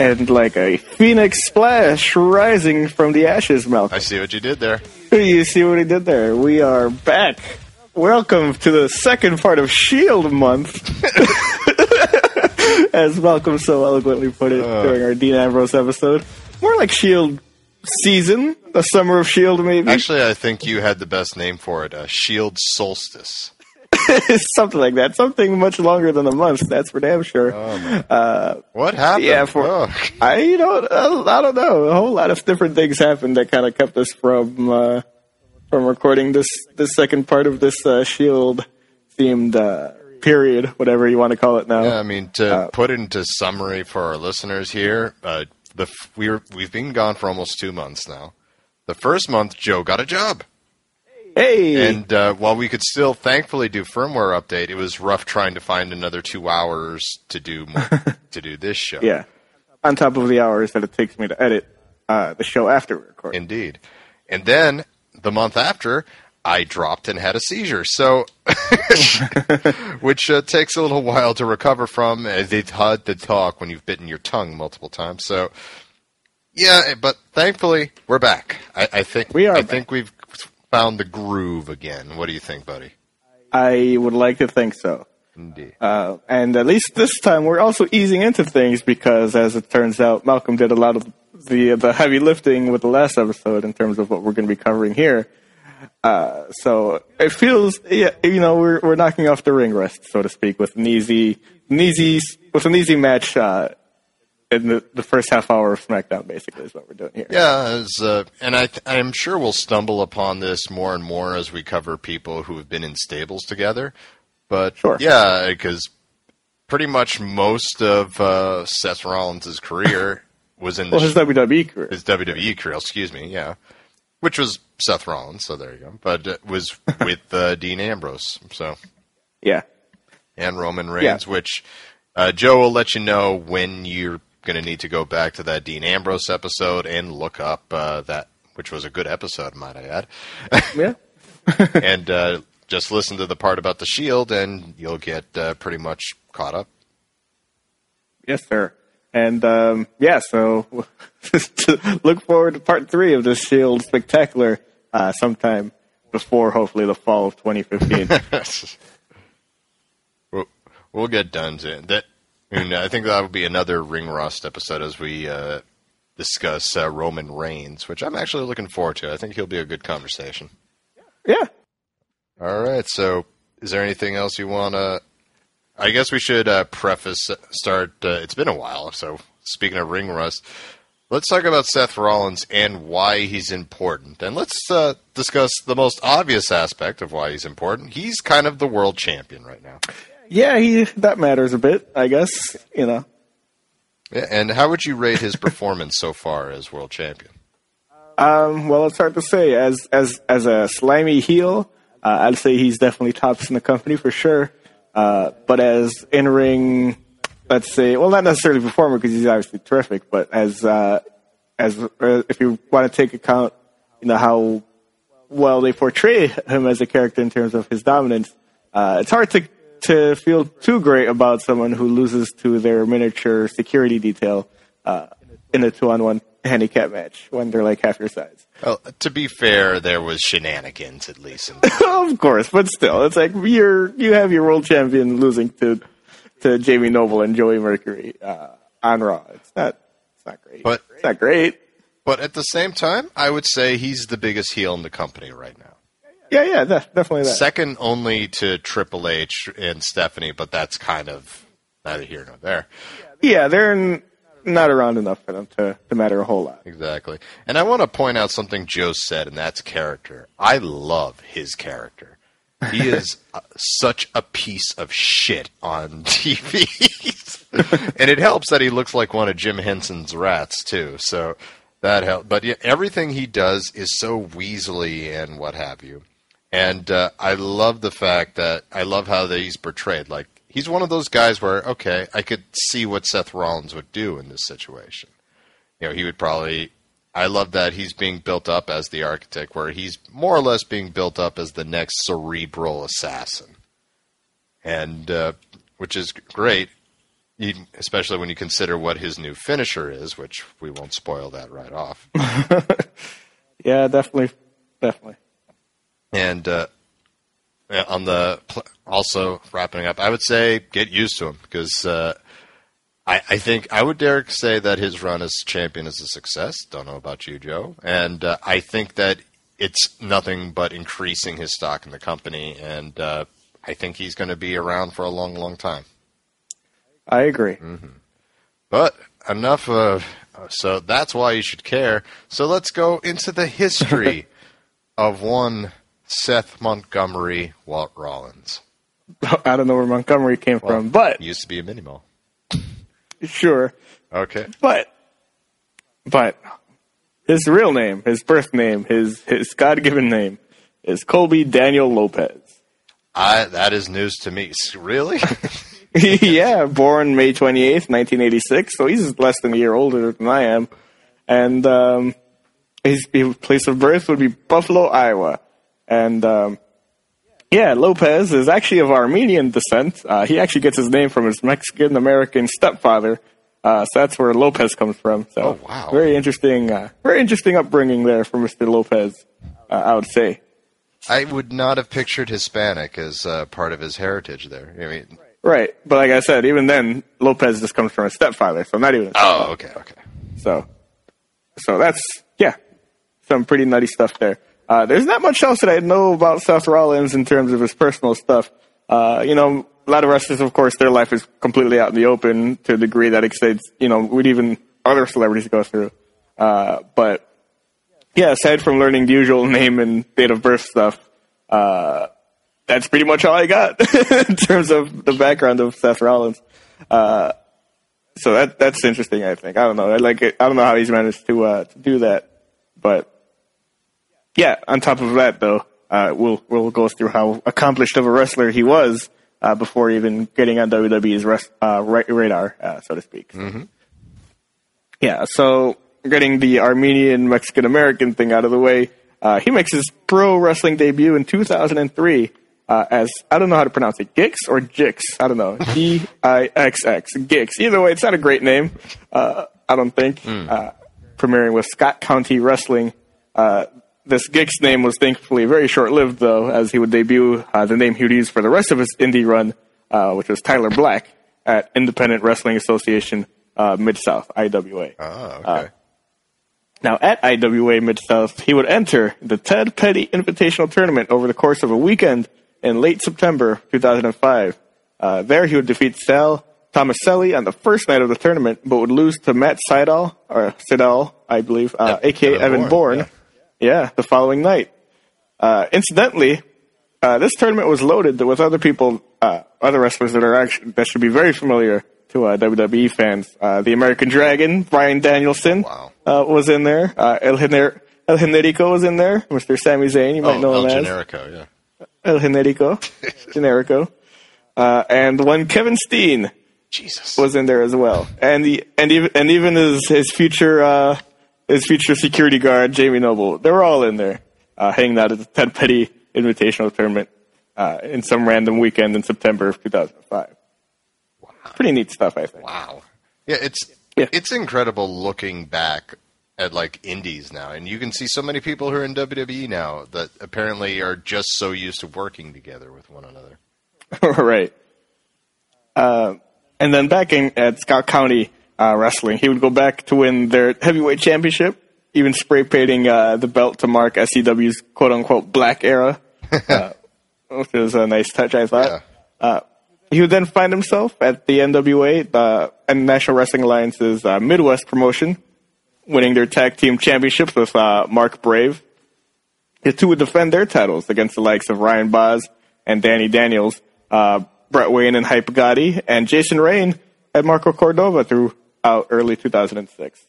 and like a phoenix splash rising from the ashes, Malcolm. I see what you did there. You see what he did there? We are back. Welcome to the second part of Shield Month, as Malcolm so eloquently put it Uh. during our Dean Ambrose episode. More like Shield season, the summer of Shield, maybe Actually, I think you had the best name for it. Uh, Shield Solstice. something like that. Something much longer than a month. That's for damn sure. What happened? Yeah, for Oh. I you know I, don't know. A whole lot of different things happened that kind of kept us from uh, from recording this this second part of this uh, Shield themed uh, period, whatever you want to call it now. Yeah, I mean to Uh, put into summary for our listeners here, uh, the f- we're we've been gone for almost two months now. The first month, Joe got a job, Hey, and uh, while we could still thankfully do firmware update, it was rough trying to find another two hours to do more, to do this show. yeah. On top of the hours that it takes me to edit uh, the show after we record. Indeed. And then the month after, I dropped and had a seizure. So, which uh, takes a little while to recover from. It's hard to talk when you've bitten your tongue multiple times. So, yeah, but thankfully we're back. I, I think We are I back. think we've found the groove again. What do you think, buddy? I would like to think so. Indeed. Uh, and at least this time, we're also easing into things because, as it turns out, Malcolm did a lot of the the heavy lifting with the last episode in terms of what we're going to be covering here. Uh, so it feels, yeah, you know, we're we're knocking off the ring rest, so to speak, with an easy, an easy, with an easy match uh, in the, the first half hour of SmackDown. Basically, is what we're doing here. Yeah, as, uh, and I, th- I'm sure we'll stumble upon this more and more as we cover people who have been in stables together. But Sure. yeah, because pretty much most of uh, Seth Rollins' career was in the Well, his WWE career. his WWE career. Excuse me, yeah, which was Seth Rollins. So there you go. But it was with uh, Dean Ambrose. So Yeah. and Roman Reigns, which uh, Joe will let you know when you're going to need to go back to that Dean Ambrose episode and look up uh, that, which was a good episode, might I add, Yeah. and uh, just listen to the part about the Shield, and you'll get uh, pretty much caught up. Yes, sir. And um, yeah, so look forward to part three of this Shield spectacular uh, sometime before, hopefully, the fall of 2015. we'll, we'll get done to. That. And I think that would be another Ring Rust episode as we uh, discuss uh, Roman Reigns, which I'm actually looking forward to. I think he'll be a good conversation. yeah. All right. So, is there anything else you want to? I guess we should uh, preface start. Uh, it's been a while. So, speaking of ring rust, let's talk about Seth Rollins and why he's important, and let's uh, discuss the most obvious aspect of why he's important. He's kind of the world champion right now. Yeah, he that matters a bit, I guess. You know, Yeah, and how would you rate his performance so far as world champion? um, well, it's hard to say. As as as a slimy heel, uh, I'd say he's definitely tops in the company for sure. Uh, but as in ring, let's say, well, not necessarily performer because he's obviously terrific, but as uh, as uh, if you want to take account, you know how well they portray him as a character in terms of his dominance, uh, it's hard to to feel too great about someone who loses to their miniature security detail uh, in a two-on-one handicap match when they're like half your size. Well, to be fair, there was shenanigans at least. In of course, but still, it's like you're you have your world champion losing to to Jamie Noble and Joey Mercury uh, on Raw. It's not it's not great. But- it's not great. but at the same time, I would say he's the biggest heel in the company right now. Yeah, yeah, def- definitely that. Second only to Triple H and Stephanie, but that's kind of neither here nor there. yeah, they're not around enough for them to, to matter a whole lot. Exactly. And I want to point out something Joe said, and that's character. I love his character. He is uh, such a piece of shit on TV. and it helps that he looks like one of Jim Henson's rats, too. So that helps. But yeah, everything he does is so weaselly and what have you. And uh, I love the fact that I love how that he's portrayed. Like, he's one of those guys where, okay, I could see what Seth Rollins would do in this situation you know, he would probably. I love that he's being built up as the architect, where he's more or less being built up as the next cerebral assassin, and uh, which is great. especially when you consider what his new finisher is, which we won't spoil that right off. yeah, definitely, definitely. And uh, on the also wrapping up, I would say get used to him because uh, I, I, think I would dare say that his run as champion is a success. Don't know about you, Joe, and uh, I think that it's nothing but increasing his stock in the company, and uh, I think he's going to be around for a long, long time. I agree. Mm-hmm. But enough of so that's why you should care. So let's go into the history of one Seth Montgomery Walt Rollins. I don't know where Montgomery came well, from, but used to be a mini mall. sure. Okay. But but his real name, his birth name, his his God given name is Colby Daniel Lopez. I that is news to me. Really? yeah, born May 28th, 1986. So he's less than a year older than I am. And um, his, his place of birth would be Buffalo, Iowa. And um, yeah, Lopez is actually of Armenian descent. Uh, he actually gets his name from his Mexican American stepfather. Uh, so that's where Lopez comes from. So oh, wow. very interesting, uh, very interesting upbringing there for Mr. Lopez. Uh, I would say. I would not have pictured Hispanic as uh, part of his heritage there. I mean, Right, but like I said, even then, Lopez just comes from a stepfather, so not even. oh, okay, okay. So, so that's yeah, some pretty nutty stuff there. Uh, there's not much else that I know about Seth Rollins in terms of his personal stuff. Uh, you know, a lot of wrestlers, of course, their life is completely out in the open to a degree that exceeds, you know, what even other celebrities go through. Uh, but yeah, aside from learning the usual name and date of birth stuff, uh, that's pretty much all I got in terms of the background of Seth Rollins. Uh, so that that's interesting. I think I don't know. I like it. I don't know how he's managed to uh, to do that, but yeah. On top of that, though, uh, we'll we'll go through how accomplished of a wrestler he was uh, before even getting on WWE's uh, radar, uh, so to speak. Mm-hmm. Yeah. So getting the Armenian Mexican American thing out of the way, uh, he makes his pro wrestling debut in 2003 uh, as I don't know how to pronounce it, Gix or Jix. I don't know. G I X X Gix. Either way, it's not a great name. Uh, I don't think. Mm. Uh, premiering with Scott County Wrestling. Uh, this Gix name was thankfully very short lived, though, as he would debut uh, the name he would use for the rest of his indie run, uh, which was Tyler Black at Independent Wrestling Association Mid South (IWA). Oh, okay. Now, at IWA Mid South, he would enter the Ted Petty Invitational Tournament over the course of a weekend in late September 2005. Uh, there, he would defeat Sal Tomaselli on the first night of the tournament, but would lose to Matt Sydal, or Sidal, I believe, uh, aka Evan, Evan Bourne. Yeah. Yeah. the following night. Uh, incidentally, uh, this tournament was loaded with other people, uh, other wrestlers that are actually that should be very familiar to uh, WWE fans. the American Dragon, Bryan Danielson, wow. was in there. El, Gener- El Generico was in there. Mr. Sami Zayn, you might oh, know El him Generico, as. yeah. El Generico, Generico, uh, and one Kevin Steen. Jesus was in there as well, and the and even and even his his future uh, his future security guard Jamie Noble. They were all in there, uh, hanging out at the Ted Petty Invitational Tournament uh, in some random weekend in September of 2005. Wow. Pretty neat stuff, I think. Wow. Yeah, it's yeah. it's incredible looking back at like indies now, and you can see so many people who are in WWE now that apparently are just so used to working together with one another. right. Uh, and then back in at Scott County uh, Wrestling, he would go back to win their heavyweight championship, even spray painting uh, the belt to mark SCW's quote unquote black era, uh, which was a nice touch, I thought. Yeah. Uh, he would then find himself at the NWA, the National Wrestling Alliance's uh, Midwest promotion, winning their tag team championships with uh, Mark Brave. The two would defend their titles against the likes of Ryan Boz and Danny Daniels, uh, Brett Wayne and Hype Gotti, and Jason Rain and Marco Cordova throughout early 2006.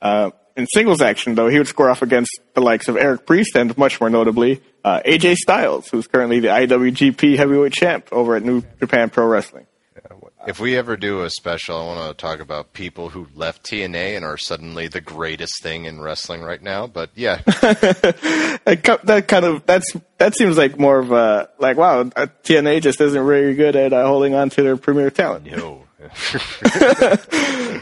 Uh, in singles action, though, he would score off against the likes of Eric Priest and, much more notably, uh, AJ Styles, who's currently the IWGP Heavyweight Champ over at New Japan Pro Wrestling. If we ever do a special, I want to talk about people who left TNA and are suddenly the greatest thing in wrestling right now. But yeah, that kind of that's that seems like more of a like wow, TNA just isn't very good at uh, holding on to their premier talent. No,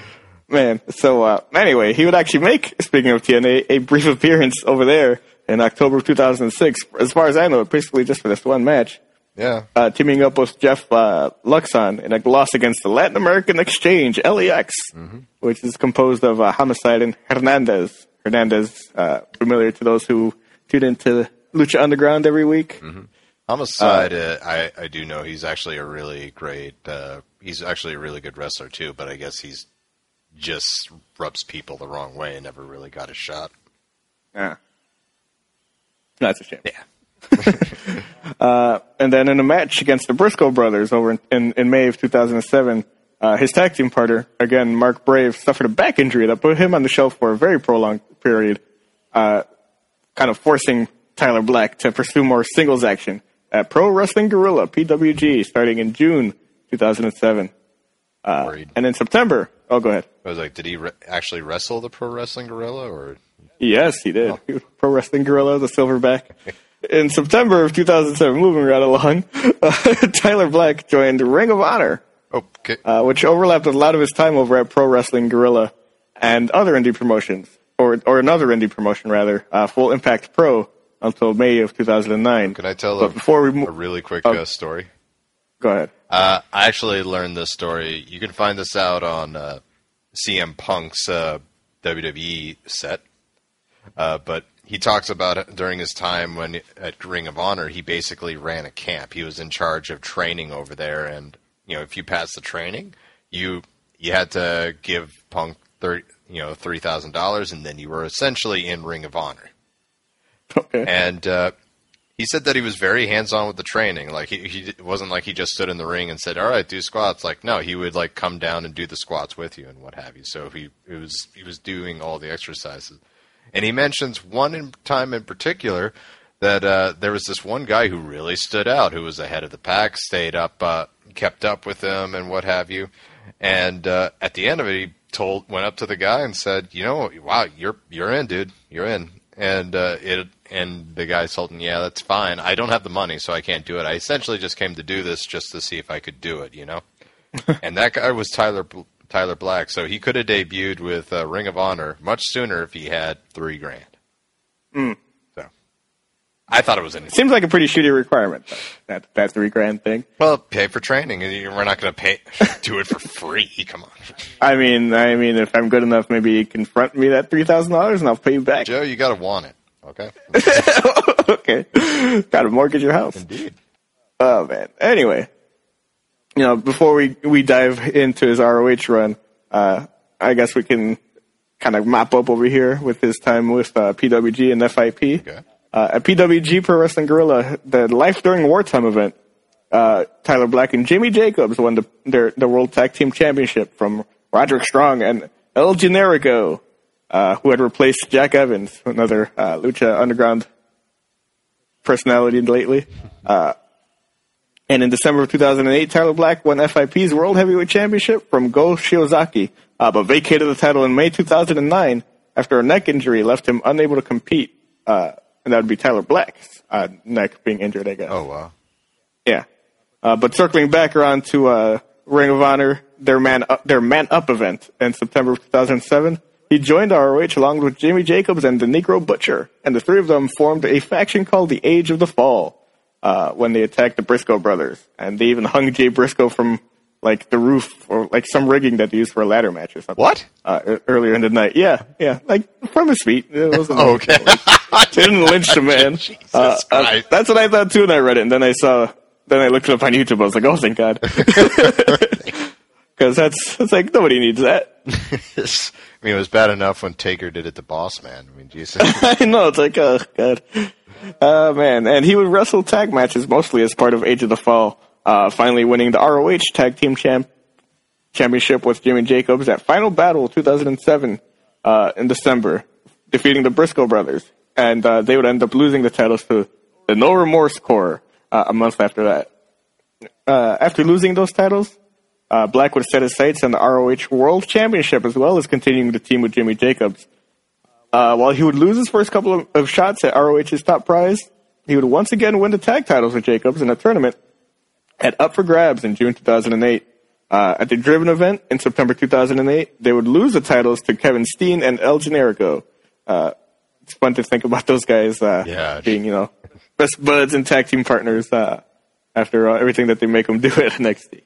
Man, so uh, anyway, he would actually make, speaking of TNA, a brief appearance over there in October of 2006. As far as I know, basically just for this one match, Yeah. uh, teaming up with Jeff uh, Luxon in a loss against the Latin American Exchange, LAX, which is composed of uh, Homicide and Hernandez. Hernandez, uh, familiar to those who tune into Lucha Underground every week. Homicide, uh, I, I do know he's actually a really great, uh, he's actually a really good wrestler too, but I guess he's just rubs people the wrong way and never really got a shot. Yeah. That's a shame. Yeah. Uh, and then in a match against the Briscoe brothers over in, in, in May of 2007, uh, his tag team partner, again, Mark Brave, suffered a back injury that put him on the shelf for a very prolonged period, uh, kind of forcing Tyler Black to pursue more singles action at Pro Wrestling Guerrilla, PWG, starting in June 2007. Uh, and in September, oh, go ahead. I was like, did he re- actually wrestle the pro wrestling gorilla or? Yes, he did. Was Pro Wrestling Gorilla, the silverback. In September of 2007, moving right along, uh, Tyler Black joined Ring of Honor, Oh, okay. uh, which overlapped with a lot of his time over at Pro Wrestling Guerrilla and other indie promotions, or or another indie promotion rather, uh, Full Impact Pro, until May of 2009. Can I tell But a, before we a really quick Oh. uh, story? Go ahead. Uh, I actually learned this story. You can find this out on uh, CM Punk's uh, WWE set. Uh, but he talks about it during his time when at Ring of Honor, he basically ran a camp. He was in charge of training over there, and you know, if you passed the training, you you had to give Punk thirty, you know, three thousand dollars, and then you were essentially in Ring of Honor. Okay. And uh, he said that he was very hands on with the training. Like he, he wasn't like he just stood in the ring and said, "All right, do squats." Like no, he would like come down and do the squats with you and what have you. So he it was he was doing all the exercises. And he mentions one in time in particular that uh, there was this one guy who really stood out, who was ahead of the pack, stayed up, uh, kept up with him, and what have you. And uh, at the end of it, he told went up to the guy and said, "You know, wow, you're you're in, dude, you're in." And uh, it and the guy told him, "Yeah, that's fine. I don't have the money, so I can't do it. I essentially just came to do this just to see if I could do it, you know." and that guy was Tyler Tyler Black, so he could have debuted with uh, Ring of Honor much sooner if he had three grand. So, I thought it was an Seems like a pretty shitty requirement, that, that three grand thing. well, pay for training, and we're not going to pay do it for free. Come on, I mean, I mean, if I'm good enough, maybe you can me that $3,000 and I'll pay you back. Joe, you got to want it. Okay, okay. Got to mortgage your house. indeed. Oh man. Anyway, you know, before we we dive into his ROH run, uh, I guess we can kind of mop up over here with his time with uh, PWG and FIP. Okay. Uh, at PWG Pro Wrestling Guerrilla, the Life During Wartime event, uh, Tyler Black and Jimmy Jacobs won the their the World Tag Team Championship from Roderick Strong and El Generico, uh, who had replaced Jack Evans, another uh, Lucha Underground personality lately. Uh, and in December of 2008, Tyler Black won FIP's World Heavyweight Championship from Go Shiozaki, uh, but vacated the title in May 2009 after a neck injury left him unable to compete. Uh, and that would be Tyler Black's uh, neck being injured, I guess. Oh wow. Yeah. Uh, but circling back around to uh, Ring of Honor, their man up, their man up event in September of 2007, he joined ROH along with Jimmy Jacobs and the Necro Butcher, and the three of them formed a faction called the Age of the Fall uh, when they attacked the Briscoe brothers, and they even hung Jay Briscoe from like the roof or like some rigging that they used for a ladder match or something. What? Uh, earlier in the night, yeah, yeah, like from his feet. It wasn't Oh, okay. they didn't lynch the man. Jesus Uh, uh, that's what I thought too when I read it, and then I saw, then I looked it up on YouTube. I was like, oh, thank God, because that's that's like nobody needs that. I mean, it was bad enough when Taker did it to Boss Man. I mean, Jesus. I know it's like, oh God, oh man, and he would wrestle tag matches mostly as part of Age of the Fall. Uh, finally winning the ROH Tag Team Champ Championship with Jimmy Jacobs at Final Battle 2007 uh, in December, defeating the Briscoe brothers, and uh, they would end up losing the titles to the No Remorse Corps uh, a month after that. Uh, after losing those titles, uh, Black would set his sights on the ROH World Championship as well as continuing the team with Jimmy Jacobs. Uh, while he would lose his first couple of, of shots at ROH's top prize, he would once again win the tag titles with Jacobs in a tournament at Up for Grabs in June 2008. Uh, at the Driven event in September 2008, they would lose the titles to Kevin Steen and El Generico. Uh, it's fun to think about those guys uh, Yeah. being, you know, best buds and tag team partners uh, after uh, everything that they make them do at NXT.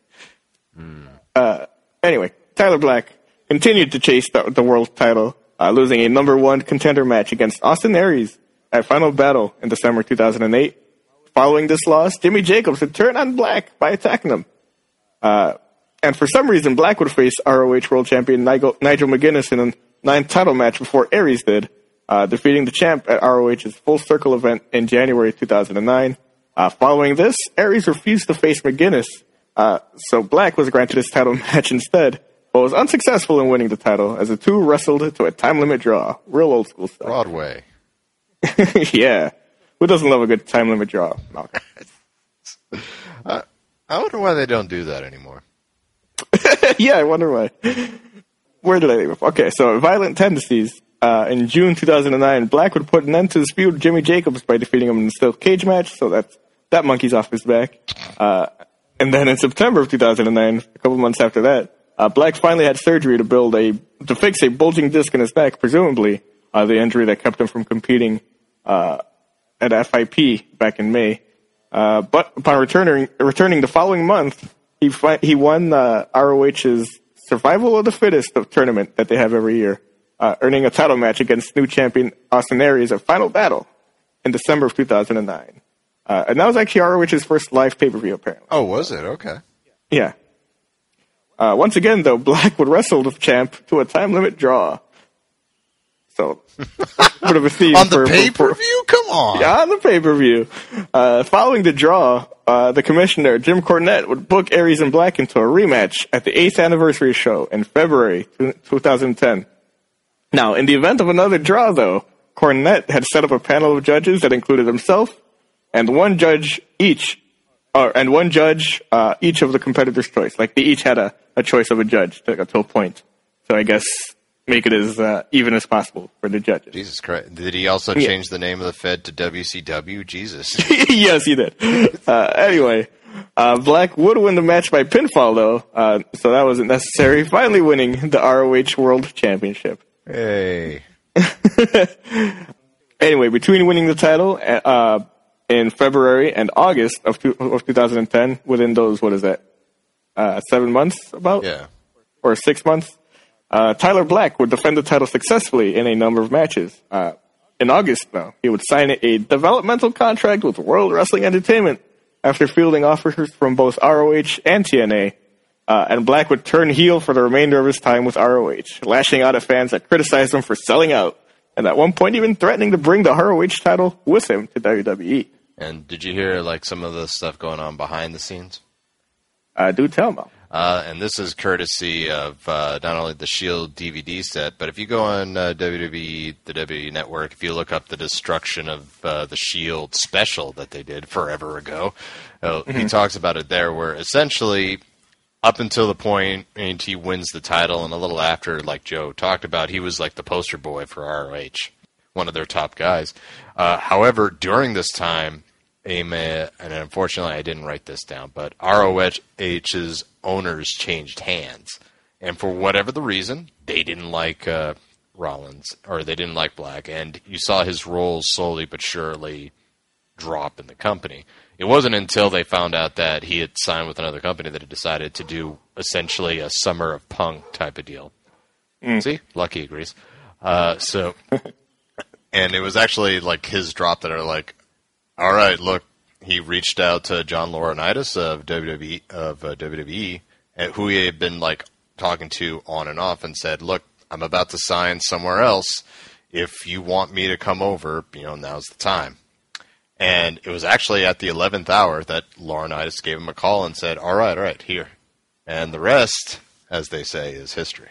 Uh, anyway, Tyler Black continued to chase the, the world title, uh, losing a number one contender match against Austin Aries at Final Battle in December 2008. Following this loss, Jimmy Jacobs would turn on Black by attacking him. Uh, and for some reason, Black would face ROH World Champion Nigel, Nigel McGuinness in a non-title match before Aries did, uh, defeating the champ at ROH's Full Circle event in January 2009. Uh, following this, Aries refused to face McGuinness, uh, so Black was granted his title match instead, but was unsuccessful in winning the title as the two wrestled to a time limit draw. Real old school stuff. Broadway. yeah. Who doesn't love a good time limit draw? Malcolm? I wonder why they don't do that anymore. yeah, I wonder why. Where did I leave off? Okay, so Violent Tendencies. Uh, in June 2009, Black would put an end to his feud with Jimmy Jacobs by defeating him in a steel cage match, so that's, that monkey's off his back. Uh, and then in September of 2009, a couple months after that, uh, Black finally had surgery to build a, to fix a bulging disc in his back, presumably, uh, the injury that kept him from competing, uh, at FIP back in May. Uh, but upon returning returning the following month, he fi- he won uh, ROH's Survival of the Fittest tournament that they have every year, uh, earning a title match against new champion Austin Aries at Final Battle in December of 2009. Uh, and that was actually ROH's first live pay per view, apparently. Oh, was it? Okay. Yeah. Uh, once again, though, Black would wrestle the champ to a time limit draw. So, bit of a theme On the pay per view? Come on. yeah, on the pay per view. Uh, following the draw, uh, the commissioner, Jim Cornette, would book Aries and Black into a rematch at the 8th anniversary show in February 2010. Now, in the event of another draw, though, Cornette had set up a panel of judges that included himself and one judge each, or, and one judge uh, each of the competitor's choice. Like they each had a, a choice of a judge to, to a point. So I guess make it as uh, even as possible for the judges. Jesus Christ. Did he also Yeah. change the name of the Fed to WCW? Jesus. yes, he did. Uh, anyway, uh, Black would win the match by pinfall, though, uh, so that wasn't necessary. Finally, winning the ROH World Championship. hey. Anyway, between winning the title uh, in February and August of, two, of 2010, within those, what is that, uh, seven months about? Yeah. or six months, uh, Tyler Black would defend the title successfully in a number of matches. Uh, in August, though, he would sign a developmental contract with World Wrestling Entertainment after fielding offers from both ROH and TNA. Uh, and Black would turn heel for the remainder of his time with ROH, lashing out at fans that criticized him for selling out, and at one point even threatening to bring the ROH title with him to. WWE. And did you hear like some of the stuff going on behind the scenes? Uh, do tell, Mo. Uh, and this is courtesy of uh, not only the Shield DVD set, but if you go on uh, WWE, the WWE Network, if you look up the destruction of uh, the Shield special that they did forever ago, uh, he talks about it there, where essentially up until the point and he wins the title, and a little after, like Joe talked about, he was like the poster boy for ROH, one of their top guys. Uh, however, during this time, and unfortunately I didn't write this down, but ROH's owners changed hands, and for whatever the reason, they didn't like uh, Rollins or they didn't like Black, and you saw his roles slowly but surely drop in the company. It wasn't until they found out that he had signed with another company that he decided to do essentially a summer of punk type of deal. See, Lucky agrees. Uh, so, and it was actually like his drop that are like, all right, look, he reached out to John Laurinaitis of WWE of uh, WWE, and who he had been like talking to on and off, and said, "Look, I'm about to sign somewhere else. If you want me to come over, you know, now's the time." And it was actually at the eleventh hour that Laurinaitis gave him a call and said, "All right, all right, here," and the rest, as they say, is history.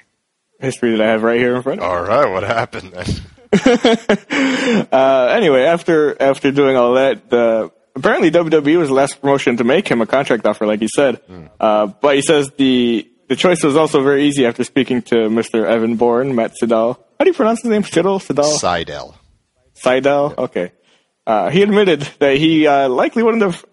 History that I have right here in front of. All right, what happened then? Uh, anyway, after after doing all that, the apparently WWE was the last promotion to make him a contract offer, like he said. Uh, but he says the the choice was also very easy after speaking to Mr. Evan Bourne, Matt Sidal. How do you pronounce his name? Siddle? Sidal? Seidel. Seidel? Okay. Uh, he admitted that he uh, likely wouldn't have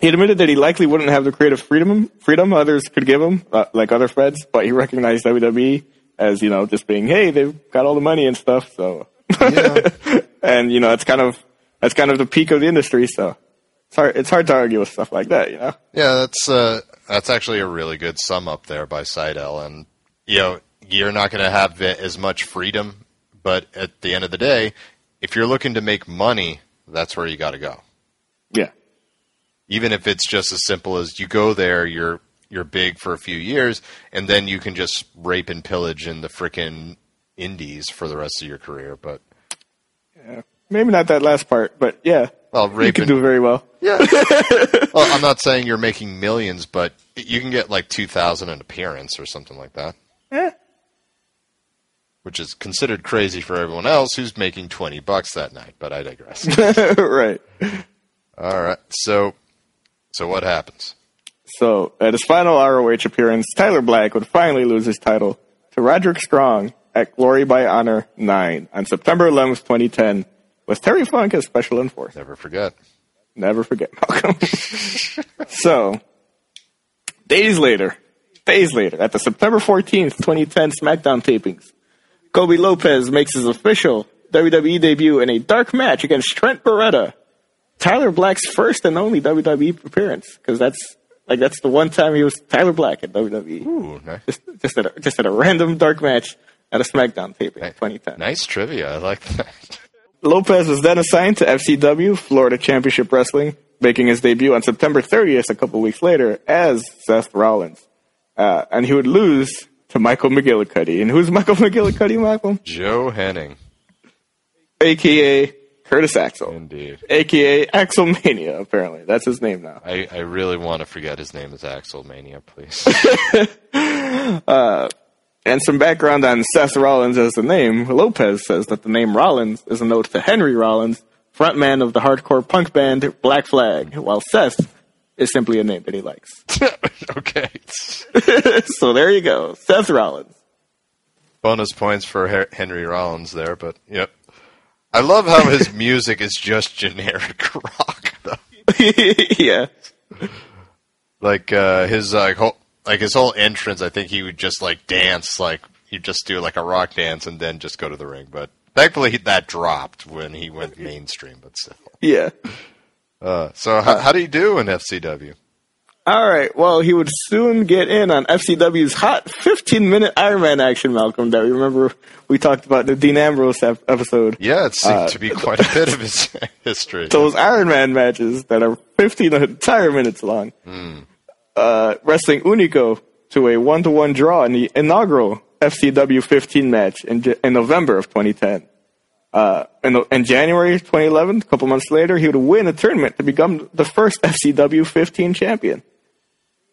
He admitted that he likely wouldn't have the creative freedom freedom others could give him, uh, like other Feds, but he recognized WWE as you know just being, hey, they've got all the money and stuff, so Yeah. and you know it's kind of that's kind of the peak of the industry, so it's hard it's hard to argue with stuff like that, you know. Yeah, that's uh, that's actually a really good sum up there by Seidel, and you know you're not going to have as much freedom, but at the end of the day, if you're looking to make money, that's where you got to go. Yeah, Even if it's just as simple as you go there, you're you're big for a few years, and then you can just rape and pillage in the frickin' indies for the rest of your career. But yeah. maybe not that last part, but yeah, well, you can and do very well. Yeah. well, I'm not saying you're making millions, but you can get like two thousand an appearance or something like that, Eh, which is considered crazy for everyone else who's making twenty bucks that night. But I digress. right. All right. So, so what happens? So, at his final ROH appearance, Tyler Black would finally lose his title to Roderick Strong at Glory by Honor 9 on September 11th, 2010, with Terry Funk as special enforcer. Never forget. Never forget Malcolm. so, days later, days later, at the September 14th, 2010 SmackDown tapings, Colby Lopez makes his official WWE debut in a dark match against Trent Beretta. Tyler Black's first and only WWE appearance, because that's like that's the one time he was Tyler Black at WWE. Ooh, nice, Just, just at a, just at a random dark match at a SmackDown taping, in 2010. nice trivia. I like that. Lopez was then assigned to FCW, Florida Championship Wrestling, making his debut on September 30th, a couple weeks later, as Seth Rollins. Uh, and he would lose to Michael McGillicuddy. And who's Michael McGillicuddy, Michael? Joe Hennig, AKA Curtis Axel. indeed. AKA Axelmania, apparently. That's his name now. I, I really want to forget his name is Axel Mania, please. Uh, and some background on Seth Rollins as the name. Lopez says that the name Rollins is a note to Henry Rollins, frontman of the hardcore punk band Black Flag, while Seth is simply a name that he likes. okay. so there you go. Seth Rollins. Bonus points for Henry Rollins there, but yep. I love how his music is just generic rock, though. yeah. Like uh, his uh, whole, like his whole entrance, I think he would just like dance, like he'd just do like a rock dance and then just go to the ring. But thankfully, that dropped when he went mainstream. But still, Yeah. uh, so how, how do you do in FCW? All right. Well, he would soon get in on FCW's hot 15 minute Iron Man action, Malcolm, that we remember we talked about in the Dean Ambrose ep- episode. Yeah, it seemed Uh, to be quite a bit of his history. Those Iron Man matches that are 15 entire minutes long. Uh, wrestling Hunico to a one to one draw in the inaugural FCW 15 match in, in November of 2010. Uh, in, in January 2011, a couple months later, he would win a tournament to become the first FCW 15 champion.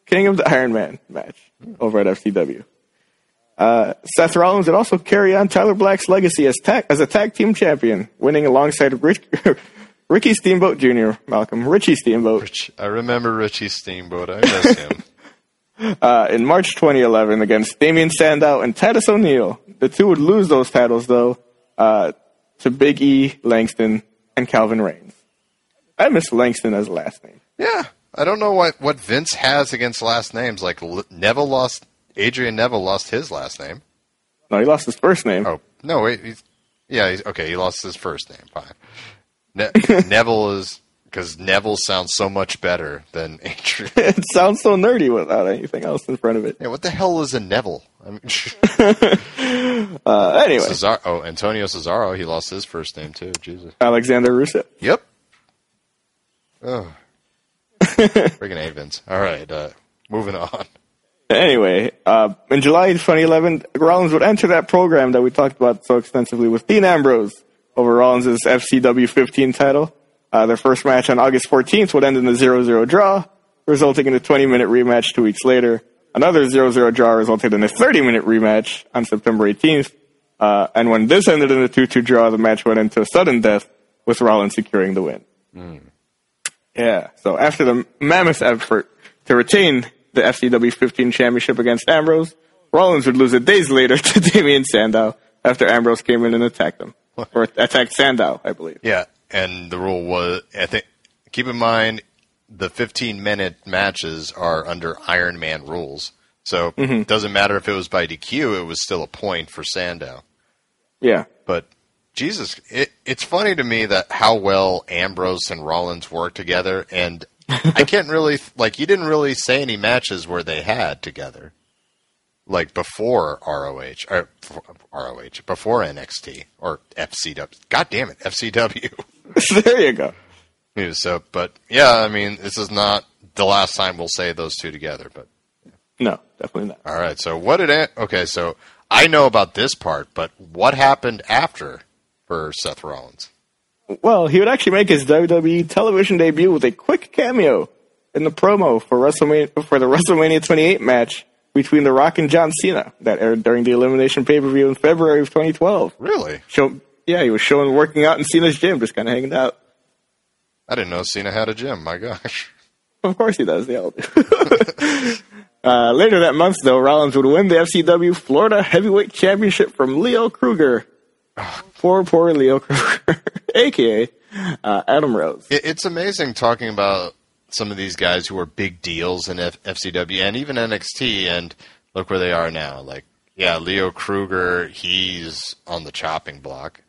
King of the Iron Man match over at FCW. Uh, Seth Rollins would also carry on Tyler Black's legacy as, tag, as a tag team champion, winning alongside Rick, Ricky Steamboat Jr., Malcolm, Richie Steamboat, Rich- I remember Richie Steamboat. I miss him. uh, in March 2011 against Damien Sandow and Titus O'Neil. The two would lose those titles, though, uh, to Big E, Langston, and Calvin Raines. I miss Langston as a last name. yeah, I don't know what what Vince has against last names. Like Neville lost, Adrian Neville lost his last name. No, he lost his first name. Oh no, wait, he's, yeah, he's, okay, he lost his first name. Fine. Ne- Neville is because Neville sounds so much better than Adrian. it sounds so nerdy without anything else in front of it. Yeah, what the hell is a Neville? I mean, Uh, anyway, Cesar- oh, Antonio Cesaro, he lost his first name too. Jesus. Alexander Rusev. Yep. Oh. Friggin' A, Vince. All right, uh, moving on. Anyway, uh, in July 2011, Rollins would enter that program that we talked about so extensively with Dean Ambrose over Rollins' FCW 15 title. Uh, their first match on August 14th would end in a 0-0 draw, resulting in a 20-minute rematch two weeks later. Another 0-0 draw resulted in a 30-minute rematch on September 18th. Uh, and when this ended in a 2-2 draw, the match went into a sudden death, with Rollins securing the win. Yeah. So after the mammoth effort to retain the FCW 15 championship against Ambrose, Rollins would lose it days later to Damien Sandow after Ambrose came in and attacked him. Or attacked Sandow, I believe. Yeah, and the rule was, I think, keep in mind, the 15 minute matches are under Iron Man rules. So Mm-hmm. it doesn't matter if it was by DQ, it was still a point for Sandow. Yeah. But Jesus, it, it's funny to me that how well Ambrose and Rollins work together, and I can't really like. You didn't really say any matches where they had together, like before ROH or before- ROH before NXT or FCW. God damn it, FCW. there you go. So, but yeah, I mean, this is not the last time we'll say those two together. But No, definitely not. all right, so what did? Okay, so I know about this part, but what happened after for Seth Rollins? Well, he would actually make his WWE television debut with a quick cameo in the promo for WrestleMania for the WrestleMania 28 match between The Rock and John Cena that aired during the Elimination pay per view in February of 2012. Really? Show, yeah, he was showing working out in Cena's gym, just kind of hanging out. I didn't know Cena had a gym. My gosh. Of course he does. They all do. uh, later that month, though, Rollins would win the FCW Florida Heavyweight Championship from Leo Kruger. Poor, poor Leo Kruger, aka uh, Adam Rose. It, it's amazing talking about some of these guys who are big deals in F- FCW and even NXT, and look where they are now. Like, yeah, Leo Kruger, he's on the chopping block.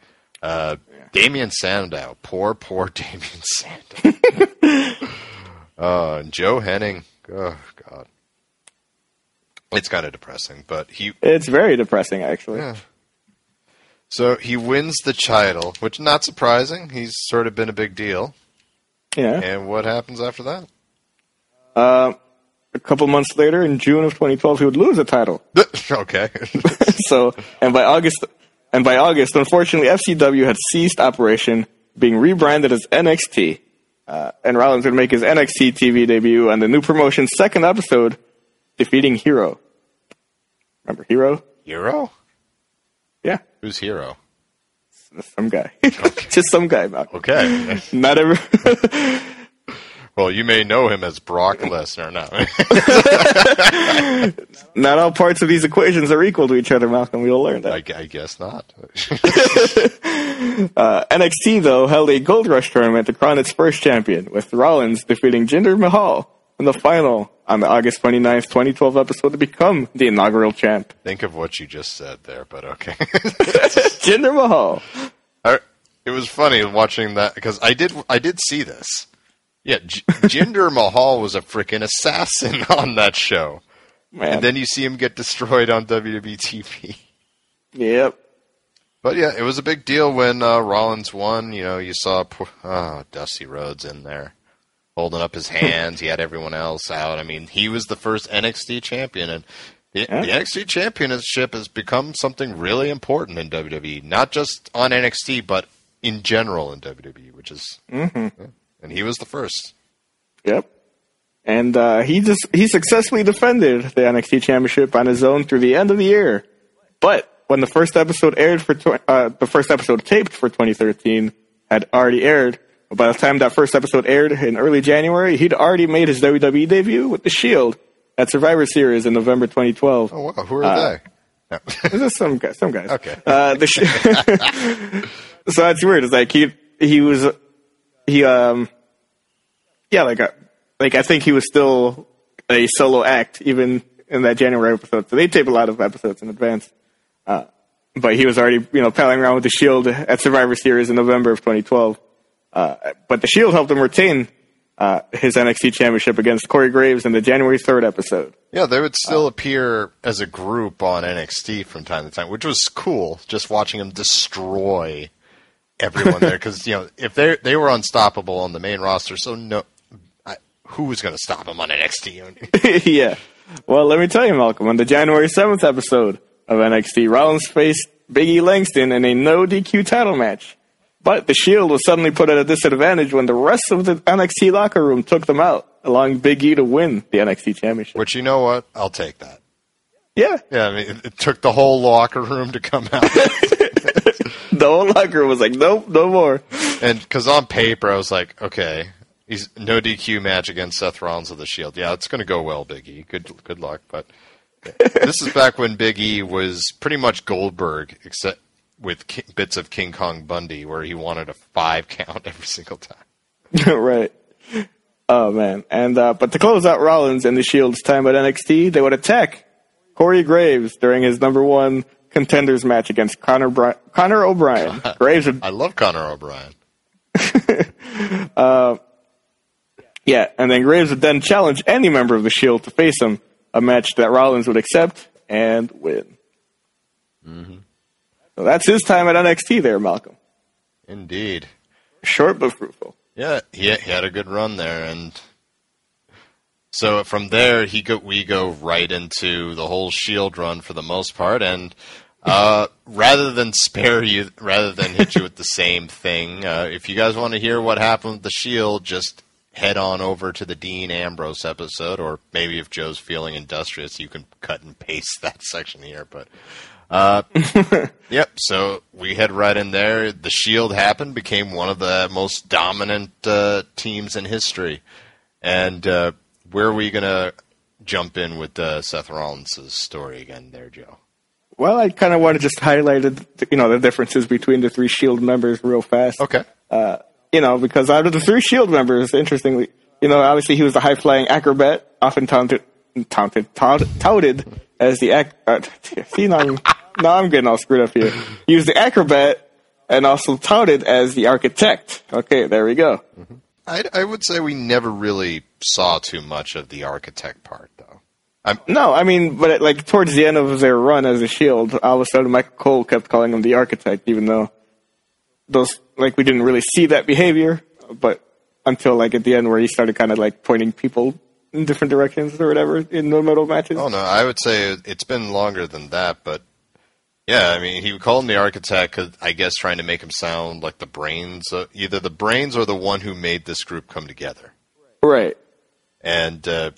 Uh, Damien Sandow, poor, poor Damien Sandow. uh, and Joe Hennig, oh god, it's kind of depressing. But he, It's very depressing, actually. yeah. So he wins the title, which not surprising. He's sort of been a big deal. Yeah. And what happens after that? Uh, a couple months later, in June of 2012, he would lose the title. okay. so, and by August, and by August, unfortunately, FCW had ceased operation, being rebranded as NXT. Uh, and Rollins would make his NXT TV debut on the new promotion's second episode, defeating Hero. Remember Hero? Hero? Yeah, Who's Hero? some guy, just some guy. Malcolm. Okay. Not every. well, you may know him as Brock Lesnar now. not all parts of these equations are equal to each other, Malcolm. We'll learn that. I, I guess not. Uh, NXT, though, held a Gold Rush tournament to crown its first champion, with Rollins defeating Jinder Mahal in the final on the August 29th, 2012 episode to become the inaugural champ. Think of what you just said there, but okay. Jinder Mahal. It was funny watching that because I did I did see this. Yeah, J- Jinder Mahal was a freaking assassin on that show, Man. and then you see him get destroyed on WWE TV. yep. But yeah, it was a big deal when uh, Rollins won. You know, you saw oh, Dusty Rhodes in there holding up his hands. he had everyone else out. I mean, he was the first NXT champion, and the, Yeah. the NXT championship has become something really important in WWE. Not just on NXT, but in general in WWE, which is, Mm-hmm. yeah. and he was the first. Yep. And uh, he just he successfully defended the NXT Championship on his own through the end of the year. But when the first episode aired for tw- uh, the first episode taped for 2013 had already aired. By the time that first episode aired in early January, he'd already made his WWE debut with the Shield at Survivor Series in November 2012. Oh wow, who are Uh, they? No. This is some guys. Some guys. Okay. Uh, the sh- so that's weird. It's like he he was he um yeah like a, like I think he was still a solo act even in that January episode. So they tape a lot of episodes in advance. Uh, but he was already you know palling around with the Shield at Survivor Series in November of 2012. Uh, but the Shield helped him retain uh, his NXT Championship against Corey Graves in the January 3rd episode. Yeah, they would still appear as a group on NXT from time to time, which was cool. Just watching them destroy everyone there, because you know if they they were unstoppable on the main roster, so no, I, who was going to stop them on NXT? yeah. Well, let me tell you, Malcolm, on the January 7th episode of NXT, Rollins faced Big E Langston in a no DQ title match. But the Shield was suddenly put at a disadvantage when the rest of the NXT locker room took them out, allowing Big E to win the NXT Championship. which you know what? I'll take that. Yeah. Yeah, I mean, it, it took the whole locker room to come out, The whole locker room was like, nope, no more. and because on paper I was like, okay, he's no DQ match against Seth Rollins of the Shield. Yeah, it's going to go well, Big E. Good good luck, but. this is back when Big E was pretty much Goldberg, except with ki- bits of King Kong Bundy, where he wanted a five count every single time. right. Oh man, and uh, but to close out Rollins and the Shield's time at NXT, they would attack Corey Graves during his number one contenders match against Connor Bri- Connor O'Brien. Graves would I love Connor O'Brien. Yeah, and then Graves would then challenge any member of the Shield to face him, a match that Rollins would accept and win. So that's his time at NXT there, Malcolm. Indeed. Short but fruitful. Yeah, he, he had a good run there, and so from there he go we go right into the whole Shield run for the most part, and uh, rather than spare you, rather than hit you with the same thing, uh, if you guys want to hear what happened with the Shield, just head on over to the Dean Ambrose episode, or maybe if Joe's feeling industrious, you can cut and paste that section here, but. Uh, Yep. So we head right in there. The Shield happened, became one of the most dominant uh, teams in history. And uh, where are we gonna jump in with uh, Seth Rollins' story again, there, Joe? Well, I kind of want to just highlight, you know, the differences between the three Shield members real fast. Okay. Uh, you know, because out of the three Shield members, interestingly, you know, obviously he was the high flying acrobat, often taunted, taunted, tout- touted as the ac- uh, see now now I'm getting all screwed up here. He was the acrobat and also touted as the architect. Okay, there we go. Mm-hmm. I, I would say we never really saw too much of the architect part, though. I'm, No, I mean, but it, like towards the end of their run as a Shield, all of a sudden Michael Cole kept calling him the architect, even though those like we didn't really see that behavior, but until like at the end where he started kind of like pointing people in different directions or whatever in the metal matches. oh no, I would say it's been longer than that, but yeah, I mean, he called him the architect, 'cause I guess trying to make him sound like the brains, uh, either the brains or the one who made this group come together. Right. and uh,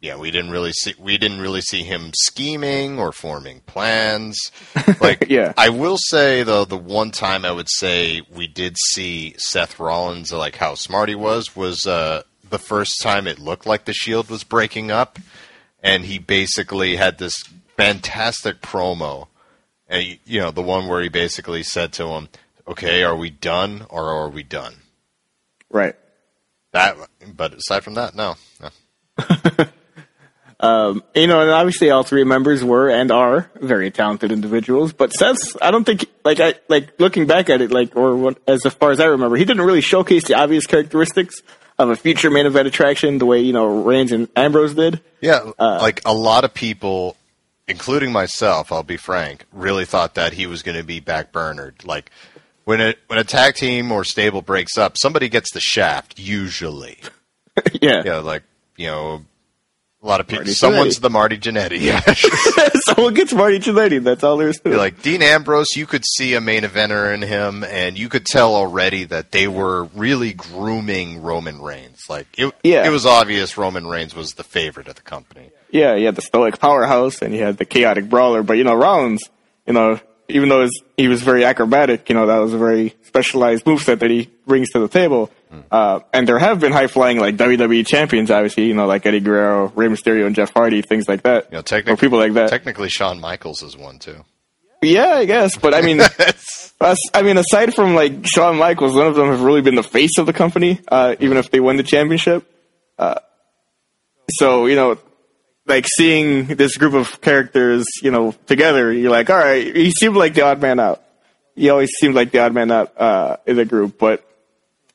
yeah, we didn't really see we didn't really see him scheming or forming plans. Like, Yeah. I will say though, the one time I would say we did see Seth Rollins, like how smart he was, was uh, the first time it looked like the Shield was breaking up, and he basically had this fantastic promo, and you know the one where he basically said to him, "Okay, are we done or are we done?" Right. That, but aside from that, no. no. Um, you know, and obviously all three members were and are very talented individuals. But Seth's, I don't think, like, I like looking back at it, like, or what, as far as I remember, he didn't really showcase the obvious characteristics of a future main event attraction the way you know Reigns and Ambrose did. Yeah, uh, like a lot of people, including myself, I'll be frank, really thought that he was going to be backburnered. Like when a when a tag team or stable breaks up, somebody gets the shaft usually. yeah. Yeah, like you know, a lot of people. Marty someone's Jannetty. the Marty Jannetty. Yeah. Someone gets Marty Jannetty. That's all there is to it. like Dean Ambrose, you could see a main eventer in him, and you could tell already that they were really grooming Roman Reigns. Like it, Yeah. it was obvious Roman Reigns was the favorite of the company. Yeah, you had the stoic powerhouse and you had the chaotic brawler. But you know, Rollins, you know, even though he was very acrobatic, you know, that was a very specialized moveset that he brings to the table. Uh, and there have been high flying like WWE champions, obviously, you know, like Eddie Guerrero, Rey Mysterio, and Jeff Hardy, things like that. You know, or people like that. Technically, Shawn Michaels is one too. yeah, I guess. But I mean, I mean, aside from like Shawn Michaels, none of them have really been the face of the company, uh, even if they win the championship. Uh, so you know, like seeing this group of characters, you know, together, you're like, all right, he seemed like the odd man out. He always seemed like the odd man out uh, in the group, but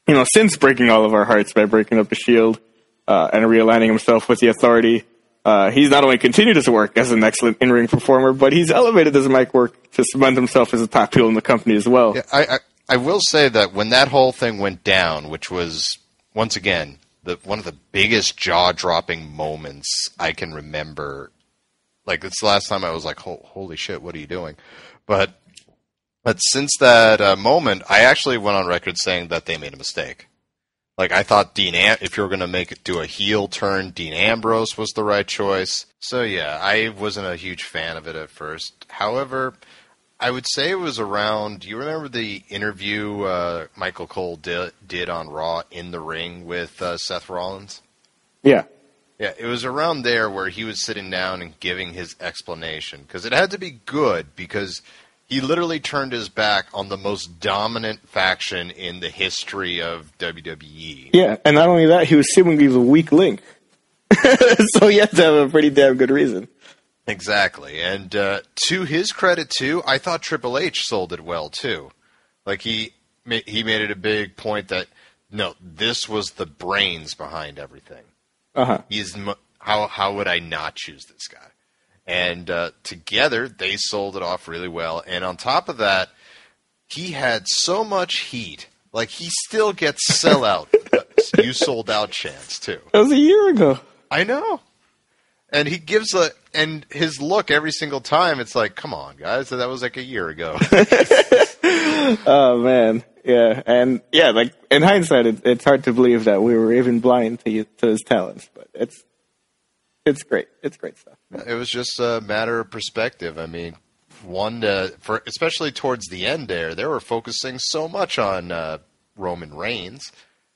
you know, since breaking all of our hearts by breaking up the Shield uh, and realigning himself with the Authority, uh, he's not only continued his work as an excellent in-ring performer, but he's elevated his mic work to cement himself as a top heel in the company as well. Yeah, I, I I will say that when that whole thing went down, which was once again the one of the biggest jaw dropping moments I can remember. Like it's the last time I was like, "Holy shit, what are you doing?" But but since that uh, moment, I actually went on record saying that they made a mistake. Like I thought Dean, Am- if you were going to make it do a heel turn, Dean Ambrose was the right choice. So yeah, I wasn't a huge fan of it at first. However, I would say it was around. Do you remember the interview uh, Michael Cole did, did on Raw in the ring with uh, Seth Rollins? Yeah. Yeah, it was around there where he was sitting down and giving his explanation because it had to be good because he He literally turned his back on the most dominant faction in the history of WWE. Yeah, and not only that, he was seemingly the weak link. so you have to have a pretty damn good reason. Exactly. And uh, to his credit, too, I thought Triple H sold it well, too. Like, he, he made it a big point that, no, this was the brains behind everything. Uh huh. He's how how would I not choose this guy? And uh, together they sold it off really well. And on top of that, he had so much heat. Like he still gets sellout, you sold out chance too. That was a year ago. I know. And he gives a and his look every single time. It's like, come on, guys, that was like a year ago. Oh man, yeah, and yeah, like in hindsight, it, it's hard to believe that we were even blind to to his talents, but it's it's great. It's great stuff. It was just a matter of perspective. I mean, one to, for especially towards the end there, they were focusing so much on uh, Roman Reigns,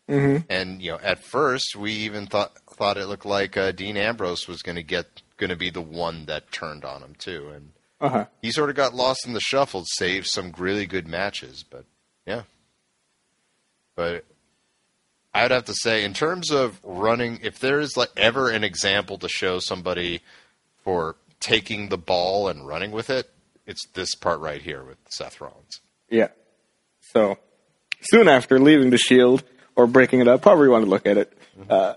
mm-hmm. and you know, at first we even thought thought it looked like uh, Dean Ambrose was going to get going to be the one that turned on him too, and Uh huh. he sort of got lost in the shuffle. Saved some really good matches, but yeah, but I'd have to say, in terms of running, if there's like ever an example to show somebody for taking the ball and running with it, it's this part right here with Seth Rollins. Yeah. So soon after leaving the Shield or breaking it up, however you want to look at it, uh,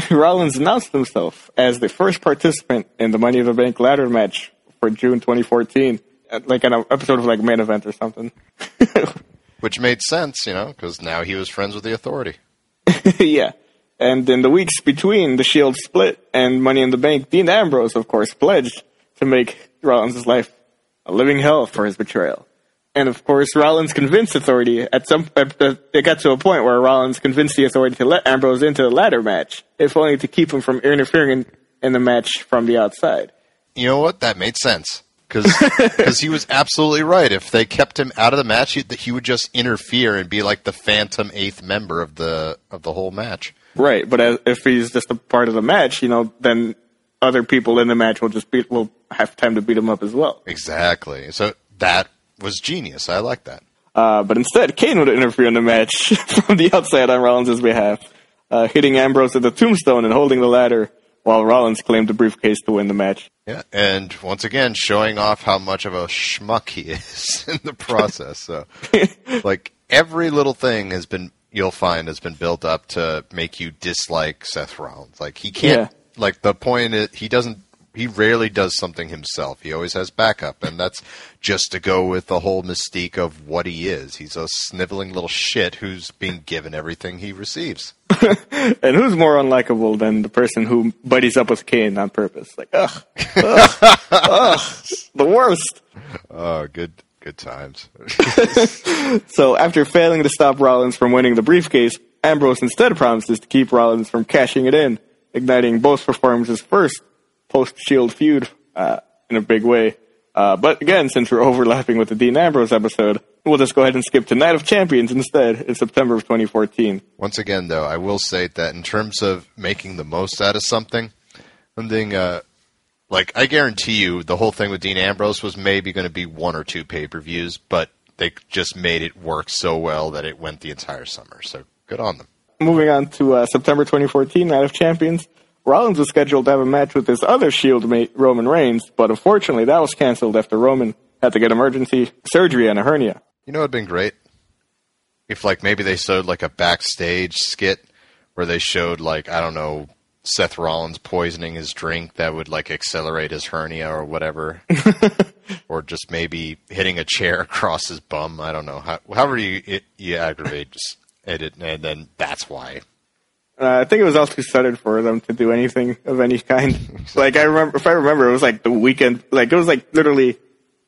Rollins announced himself as the first participant in the Money in the Bank ladder match for June 2014, uh, like an episode of like main event or something. Which made sense, you know, because now he was friends with the Authority. yeah. And in the weeks between the Shield split and Money in the Bank, Dean Ambrose, of course, pledged to make Rollins' life a living hell for his betrayal. And of course, Rollins convinced Authority at some. It got to a point where Rollins convinced the Authority to let Ambrose into the ladder match, if only to keep him from interfering in, in the match from the outside. You know what? That made sense. Because he was absolutely right. If they kept him out of the match, he, he would just interfere and be like the phantom eighth member of the of the whole match. Right, but as, if he's just a part of the match, you know, then other people in the match will just beat will have time to beat him up as well. Exactly. So that was genius. I like that. Uh, but instead, Kane would interfere in the match from the outside on Rollins' behalf, uh, hitting Ambrose with the tombstone and holding the ladder, while Rollins claimed the briefcase to win the match. Yeah, and once again, showing off how much of a schmuck he is in the process. So, like every little thing has been, you'll find, has been built up to make you dislike Seth Rollins. Like he can't. Yeah. Like the point is, he doesn't. He rarely does something himself. He always has backup, and that's just to go with the whole mystique of what he is. He's a sniveling little shit who's being given everything he receives. And who's more unlikable than the person who buddies up with Kane on purpose? Like, ugh, ugh, ugh, the worst. Oh, good, good times. So after failing to stop Rollins from winning the briefcase, Ambrose instead promises to keep Rollins from cashing it in, igniting both performances' first post-Shield feud uh, in a big way. Uh, but again, since we're overlapping with the Dean Ambrose episode, we'll just go ahead and skip to Night of Champions instead in September of 2014. Once again, though, I will say that in terms of making the most out of something, something uh, like I guarantee you, the whole thing with Dean Ambrose was maybe going to be one or two pay per views, but they just made it work so well that it went the entire summer. So good on them. Moving on to uh, September 2014, Night of Champions. Rollins was scheduled to have a match with his other Shield mate, Roman Reigns, but unfortunately that was canceled after Roman had to get emergency surgery on a hernia. You know, it'd been great if, like, maybe they showed like a backstage skit where they showed like I don't know Seth Rollins poisoning his drink that would like accelerate his hernia or whatever, or just maybe hitting a chair across his bum. I don't know. How, however you it, you aggravate, just edit, and then that's why. Uh, I think it was all too sudden for them to do anything of any kind. like I remember, if I remember, it was like the weekend. Like it was like literally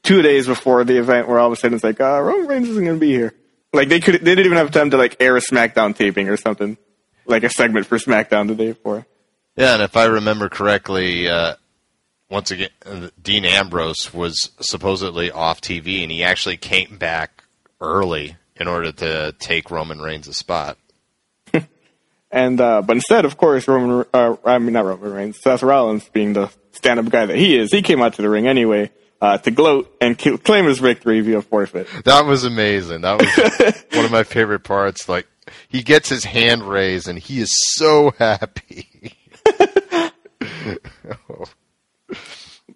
two days before the event, where all of a sudden it's like, uh, Roman Reigns isn't going to be here. Like they could, they didn't even have time to like air a SmackDown taping or something, like a segment for SmackDown the day before. Yeah, and if I remember correctly, uh, once again, uh, Dean Ambrose was supposedly off TV, and he actually came back early in order to take Roman Reigns' spot. And uh, but instead, of course, Roman, uh, I mean not Roman Reigns, Seth Rollins, being the stand-up guy that he is, he came out to the ring anyway, uh, to gloat and claim his victory via forfeit. That was amazing. That was one of my favorite parts. Like he gets his hand raised and he is so happy.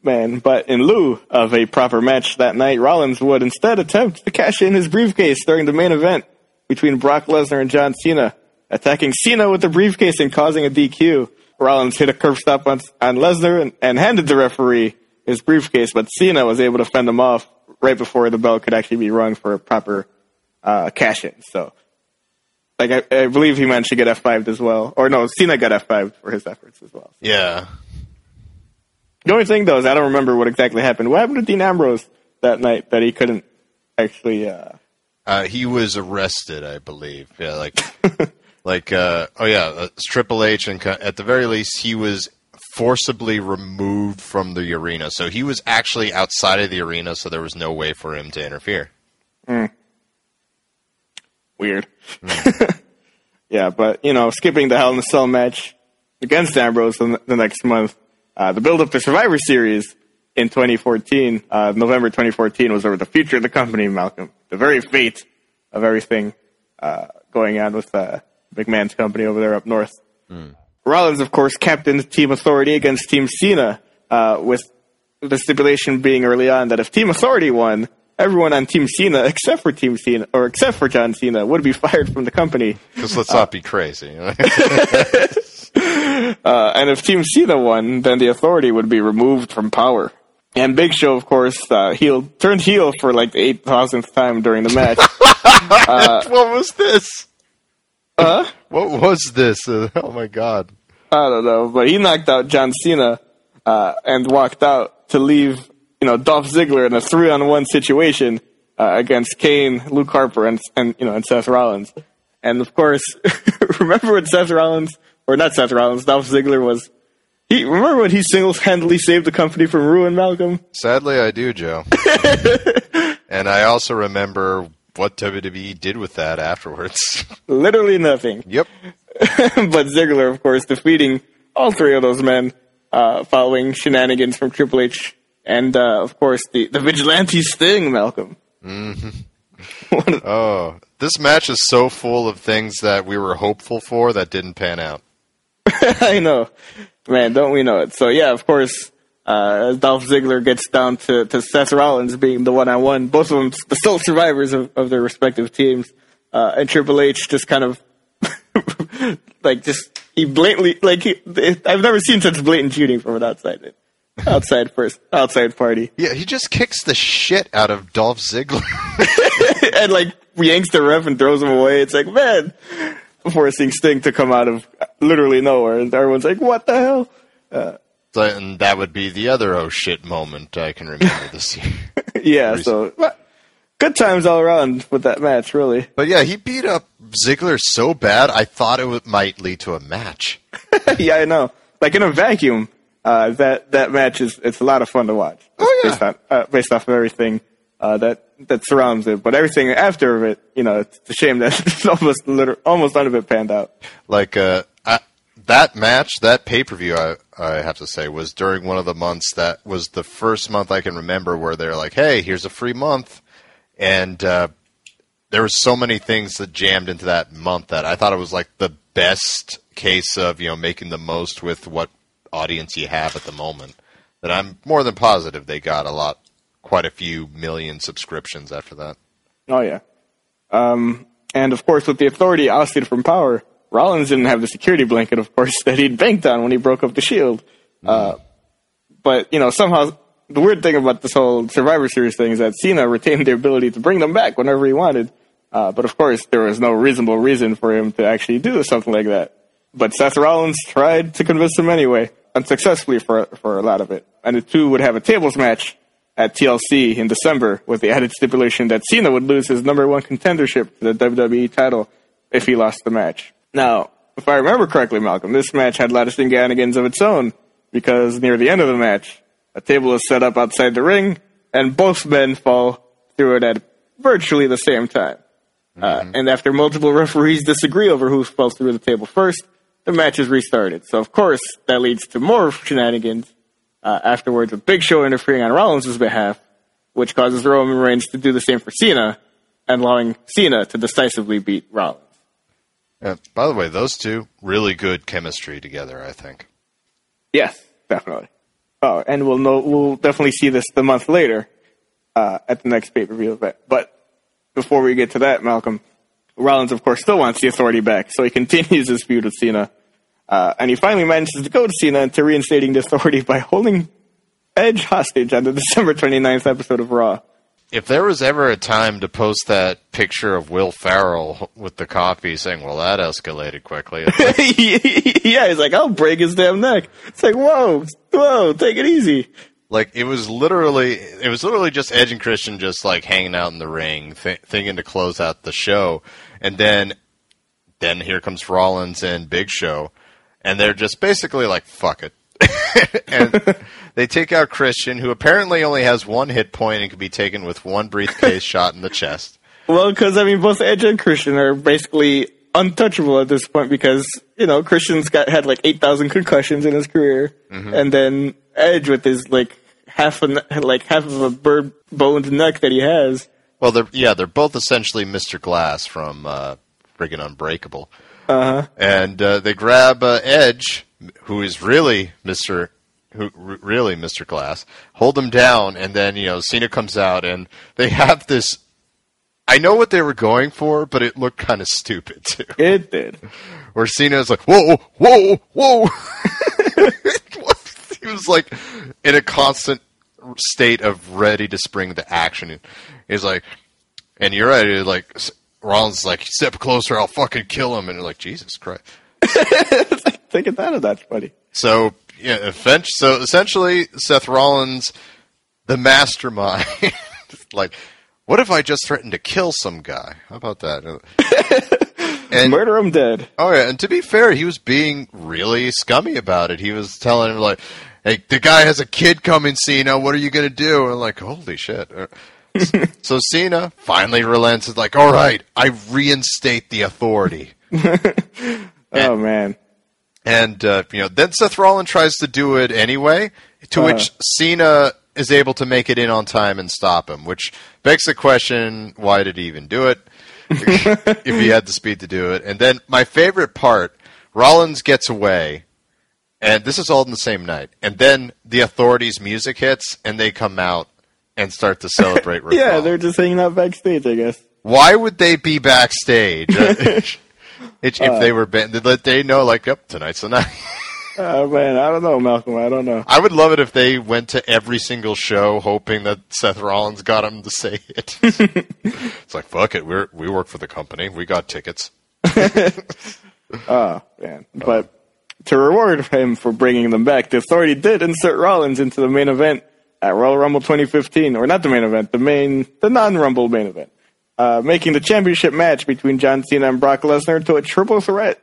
Man, but in lieu of a proper match that night, Rollins would instead attempt to cash in his briefcase during the main event between Brock Lesnar and John Cena, attacking Cena with the briefcase and causing a DQ. Rollins hit a curb stomp on, on Lesnar and, and handed the referee his briefcase, but Cena was able to fend him off right before the bell could actually be rung for a proper uh, cash in. So, like, I, I believe he managed to get F5'd as well. Or no, Cena got F5'd for his efforts as well. Yeah. The only thing though is I don't remember what exactly happened. What happened to Dean Ambrose that night that he couldn't actually? Uh... Uh, he was arrested, I believe. Yeah, like, like, uh, oh yeah, uh, Triple H, and at the very least, he was forcibly removed from the arena. So he was actually outside of the arena, so there was no way for him to interfere. Weird. yeah, but you know, skipping the Hell in a Cell match against Ambrose the, the next month, uh, the build up to Survivor Series in 2014, uh, November 2014, was over the future of the company, Malcolm. The very fate of everything uh, going on with uh, McMahon's company over there up north. Rollins, of course, captained Team Authority against Team Cena, uh, with the stipulation being early on that if Team Authority won, everyone on Team Cena, except for Team Cena, or except for John Cena, would be fired from the company. Because let's not be crazy. Uh, and if Team Cena won, then the Authority would be removed from power. And Big Show, of course, uh, heel turned heel for like the eight thousandth time during the match. what was this? Huh? What was this? Uh, oh my god. I don't know, but he knocked out John Cena uh, and walked out to leave, you know, Dolph Ziggler in a three-on-one situation uh, against Kane, Luke Harper, and and you know, and Seth Rollins. And of course, remember when Seth Rollins, or not Seth Rollins, Dolph Ziggler was. He remember when he single-handedly saved the company from ruin, Malcolm? Sadly, I do, Joe. and I also remember what WWE did with that afterwards. Literally nothing. yep. but Ziggler, of course, defeating all three of those men uh, following shenanigans from Triple H, and uh, of course the the vigilante Sting, Malcolm. Oh, this match is so full of things that we were hopeful for that didn't pan out. I know, man. Don't we know it? So yeah, of course. Uh, as Dolph Ziggler gets down to, to Seth Rollins being the one on one, both of them the sole survivors of, of their respective teams, uh, and Triple H just kind of like just he blatantly like he, I've never seen such blatant cheating from an outside outside first outside party. Yeah, he just kicks the shit out of Dolph Ziggler. and like yanks the ref and throws him away. It's like, man, forcing Sting to come out of literally nowhere, and everyone's like, what the hell? So- and that would be the other oh shit moment I can remember this year. Yeah, so good times all around with that match, really. But yeah, he beat up Ziggler so bad, I thought it might lead to a match. yeah, I know. Like in a vacuum, uh, that that match is it's a lot of fun to watch. Oh, yeah. based on uh, based off of everything uh, that that surrounds it, but everything after it, you know, it's a shame that it's almost liter- almost none of it panned out. Like uh, I, that match, that pay per view, I, I have to say, was during one of the months that was the first month I can remember where they're like, "Hey, here's a free month," and uh, there were so many things that jammed into that month that I thought it was like the best case of you know making the most with what audience you have at the moment. That I'm more than positive they got a lot, quite a few million subscriptions after that. Oh yeah. Um, and of course, with the authority ousted from power, Rollins didn't have the security blanket, of course, that he'd banked on when he broke up the Shield. Uh, but you know, somehow the weird thing about this whole Survivor Series thing is that Cena retained the ability to bring them back whenever he wanted. Uh, but of course, there was no reasonable reason for him to actually do something like that. But Seth Rollins tried to convince him anyway, unsuccessfully for for a lot of it. And the two would have a tables match at TLC in December with the added stipulation that Cena would lose his number one contendership to the WWE title if he lost the match. Now, if I remember correctly, Malcolm, this match had lot of shenanigans of its own because near the end of the match, a table is set up outside the ring and both men fall through it at virtually the same time. Uh, and after multiple referees disagree over who fell through the table first, the match is restarted. So of course that leads to more shenanigans uh, afterwards with Big Show interfering on Rollins' behalf, which causes Roman Reigns to do the same for Cena, and allowing Cena to decisively beat Rollins. Yeah, by the way, those two really good chemistry together. I think. Yes, definitely. Oh, and we'll know we'll definitely see this the month later uh, at the next pay per view event. But before we get to that, Malcolm, Rollins, of course, still wants the authority back, so he continues his feud with Cena. Uh, and he finally manages to go to Cena into reinstating the authority by holding Edge hostage on the December 29th episode of Raw. If there was ever a time to post that picture of Will Ferrell with the coffee saying, well, that escalated quickly. yeah, he's like, I'll break his damn neck. It's like, whoa, whoa, take it easy. Like it was literally, it was literally just Edge and Christian just like hanging out in the ring, th- thinking to close out the show, and then, then here comes Rollins and Big Show, and they're just basically like, "Fuck it," and they take out Christian, who apparently only has one hit point and can be taken with one briefcase shot in the chest. Well, because I mean, both Edge and Christian are basically untouchable at this point because you know Christian's got had like eight thousand concussions in his career, Mm-hmm. and then Edge with his like half a like half of a bird boned neck that he has. Well, they're yeah, they're both essentially Mr. Glass from uh, friggin' Unbreakable. Uh huh. and uh, they grab uh, Edge, who is really Mister, who really Mister Glass, hold him down, and then you know Cena comes out, and they have this. I know what they were going for, but it looked kind of stupid too. It did. Where Cena's like, "Whoa, whoa, whoa!" he was like in a constant state of ready to spring the action. He's like, and you're right. Like Rollins is like, "Step closer, I'll fucking kill him," and you're like, "Jesus Christ." Take it down. That's funny. So yeah, so essentially, Seth Rollins, the mastermind, like, what if I just threatened to kill some guy? How about that? And Murder him dead. oh yeah, and to be fair, he was being really scummy about it. He was telling him like, "Hey, the guy has a kid coming, Cena. What are you gonna do?" And I'm like, "Holy shit!" Uh, so Cena finally relents. Is like, "All right, I reinstate the authority." Oh man. And uh, you know, then Seth Rollins tries to do it anyway, to Uh-huh. which Cena is able to make it in on time and stop him. Which begs the question: Why did he even do it? if he had the speed to do it. And then my favorite part: Rollins gets away, and this is all in the same night. And then the authorities' music hits, and they come out and start to celebrate. Yeah, they're just hanging out backstage, I guess. Why would they be backstage? if if they uh, were, ban- did they know like, yep, tonight's the night. Oh man, I don't know, Malcolm. I don't know. I would love it if they went to every single show hoping that Seth Rollins got him to say it. it's like fuck it, we're we work for the company, we got tickets. Oh man, uh, but to reward him for bringing them back, the Authority did insert Rollins into the main event at Royal Rumble 2015, or not the main event, the main, the non-Rumble main event, uh, making the championship match between John Cena and Brock Lesnar to a triple threat.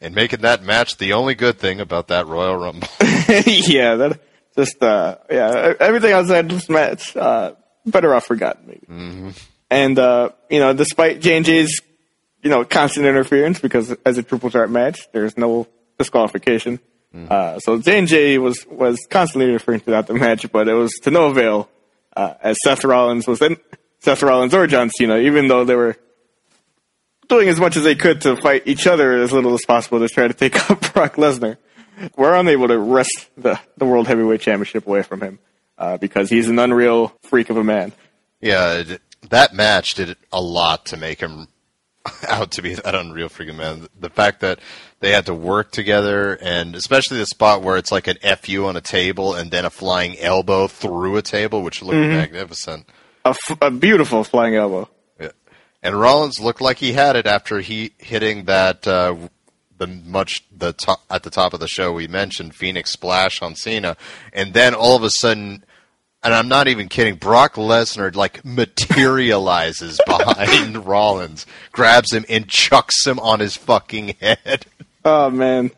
And making that match the only good thing about that Royal Rumble. yeah, that just uh, yeah, everything outside this match, uh, better off forgotten maybe. And uh, you know, despite J and J's you know constant interference, because as a triple threat match, there's no disqualification. Uh, so J and J was was constantly interfering throughout the match, but it was to no avail. Uh, as Seth Rollins was in Seth Rollins or John Cena, even though they were doing as much as they could to fight each other as little as possible to try to take out Brock Lesnar, were unable to wrest the, the World Heavyweight Championship away from him uh, because he's an unreal freak of a man. yeah, that match did a lot to make him out to be that unreal freaking man. The fact that they had to work together, and especially the spot where it's like an FU on a table and then a flying elbow through a table, which looked magnificent. A, f- a beautiful flying elbow. Yeah. And Rollins looked like he had it after he hitting that uh, the much the top at the top of the show we mentioned Phoenix Splash on Cena, and then all of a sudden, and I'm not even kidding, Brock Lesnar like materializes behind Rollins, grabs him and chucks him on his fucking head. Oh man,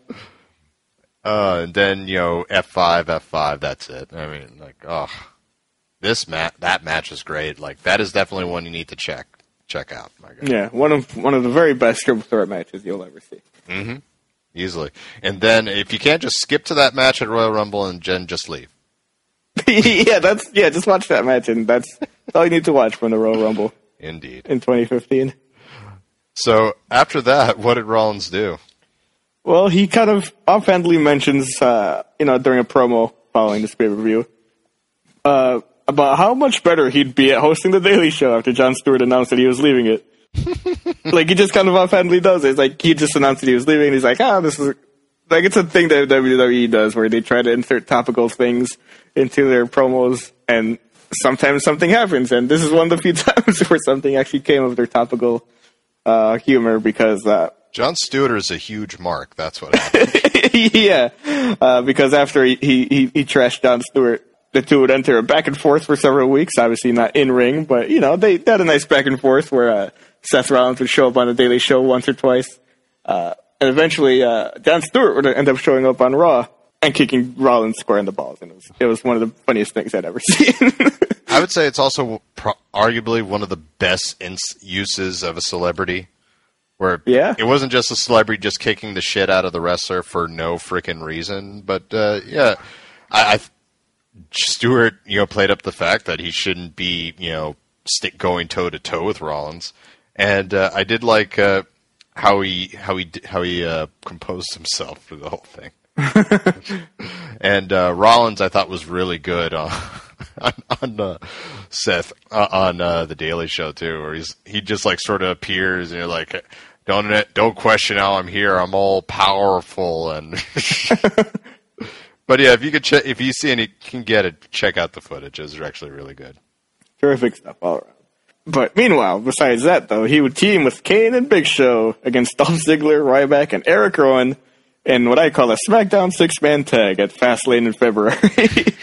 Uh, and then you know F5, F5. That's it. I mean, like, oh, this match, that match is great. Like, that is definitely one you need to check check out. My God. yeah, one of one of the very best triple threat matches you'll ever see. easily. And then if you can't just skip to that match at Royal Rumble and then just leave. yeah, that's yeah. Just watch that match, and that's, that's all you need to watch from the Royal Rumble Indeed. in 2015. So after that, what did Rollins do? Well, he kind of offhandedly mentions, uh, you know, during a promo following this pay per view, uh, about how much better he'd be at hosting the Daily Show after Jon Stewart announced that he was leaving it. like he just kind of offhandedly does it. It's like he just announced that he was leaving. And he's like, ah, this is like it's a thing that WWE does where they try to insert topical things into their promos, and sometimes something happens. And this is one of the few times where something actually came of their topical uh, humor because. Uh, Jon Stewart is a huge mark. That's what happened. yeah, uh, because after he, he, he trashed Jon Stewart, the two would enter a back and forth for several weeks. Obviously not in ring, but you know they, they had a nice back and forth where uh, Seth Rollins would show up on the Daily Show once or twice, uh, and eventually uh, Stewart would end up showing up on Raw and kicking Rollins square in the balls, and it was it was one of the funniest things I'd ever seen. I would say it's also pro- arguably one of the best ins- uses of a celebrity. Where Yeah. it wasn't just a celebrity just kicking the shit out of the wrestler for no freaking reason, but uh, yeah, I, I Stewart, you know, played up the fact that he shouldn't be, you know, stick going toe to toe with Rollins, and uh, I did like uh, how he how he how he uh, composed himself for the whole thing. and uh, Rollins, I thought was really good on on, on uh, Seth uh, on uh, the Daily Show too, where he's he just like sort of appears and you're like, don't don't question how I'm here. I'm all powerful and. but yeah, if you could check, if you see any, can get it. Check out the footage. It's actually really good. Terrific stuff all around. But meanwhile, besides that, though, he would team with Kane and Big Show against Dolph Ziggler, Ryback, and Eric Rowan in what I call a SmackDown six-man tag at Fastlane in February.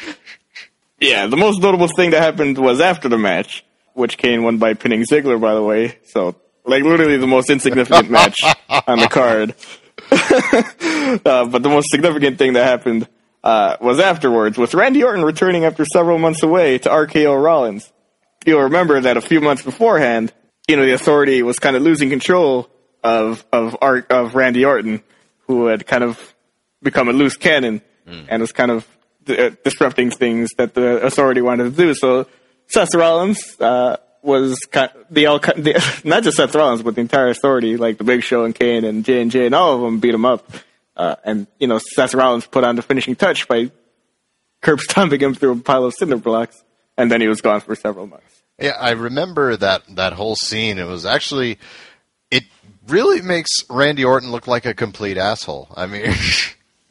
yeah, the most notable thing that happened was after the match, which Kane won by pinning Ziggler, by the way. So, like, literally the most insignificant match on the card. uh, but the most significant thing that happened uh, was afterwards, with Randy Orton returning after several months away to RKO Rollins you'll remember that a few months beforehand, you know, the authority was kind of losing control of of Art of Randy Orton, who had kind of become a loose cannon and was kind of uh, disrupting things that the authority wanted to do. So Seth Rollins uh, was kind of, the, all, the not just Seth Rollins, but the entire authority, like the Big Show and Kane and J and J and all of them beat him up. Uh, and you know, Seth Rollins put on the finishing touch by curb stomping him through a pile of cinder blocks, and then he was gone for several months. Yeah, I remember that that whole scene. It was actually, it really makes Randy Orton look like a complete asshole. I mean,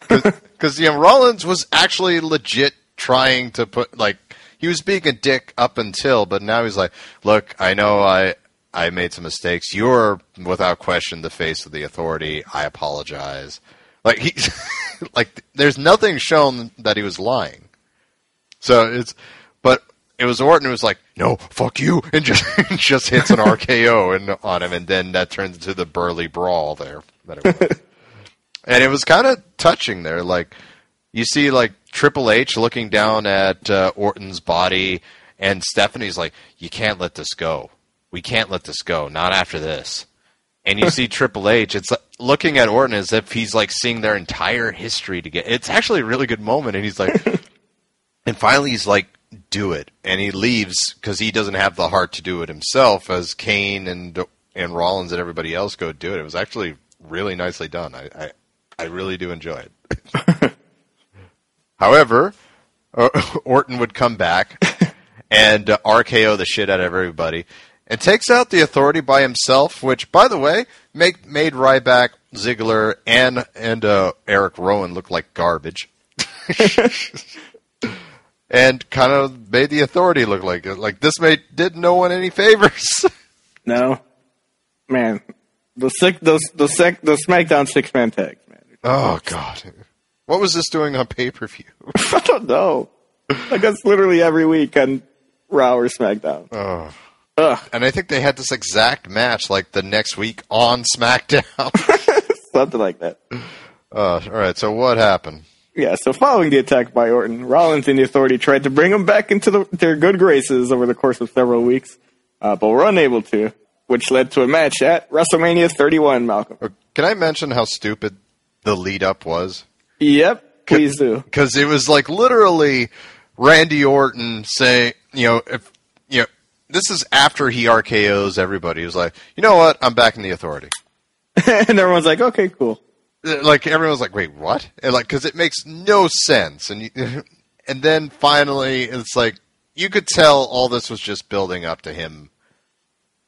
because you know Rollins was actually legit trying to put like he was being a dick up until, but now he's like, look, I know I I made some mistakes. You're without question the face of the authority. I apologize. Like he, like there's nothing shown that he was lying. So it's, but it was Orton who was like, "No, fuck you," and just just hits an RKO and on him, and then that turns into the burly brawl there. That it was. and it was kind of touching there. Like you see, like Triple H looking down at uh, Orton's body, and Stephanie's like, "You can't let this go. We can't let this go. Not after this." And you see Triple H. It's like, looking at Orton as if he's like seeing their entire history to get. It's actually a really good moment, and he's like, and finally he's like, "Do it," and he leaves because he doesn't have the heart to do it himself. As Kane and and Rollins and everybody else go do it. It was actually really nicely done. I I, I really do enjoy it. However, Orton would come back and uh, RKO the shit out of everybody and takes out the authority by himself, which, by the way, make, made Ryback, Ziggler, and and uh, Eric Rowan look like garbage, and kind of made the authority look like like this made did no one any favors. No, man, the six, those those sec, those SmackDown six man tag. man. oh God, what was this doing on pay per view? I don't know. Like that's literally every week on Raw or SmackDown. Oh. Ugh, And I think they had this exact match like the next week on SmackDown. something like that. uh, all right, so what happened? Yeah, so following the attack by Orton, Rollins and the Authority tried to bring him back into the, their good graces over the course of several weeks, uh, but were unable to, which led to a match at WrestleMania 31, Malcolm. Uh, Can I mention how stupid the lead up was? Yep, please do. Because it was like literally Randy Orton saying, you know, if this is after he RKO's everybody. He was like, you know what? I'm back in the authority. and everyone's like, okay, cool. Like everyone's like, wait, what? And like, because it makes no sense. And you, and then finally, it's like you could tell all this was just building up to him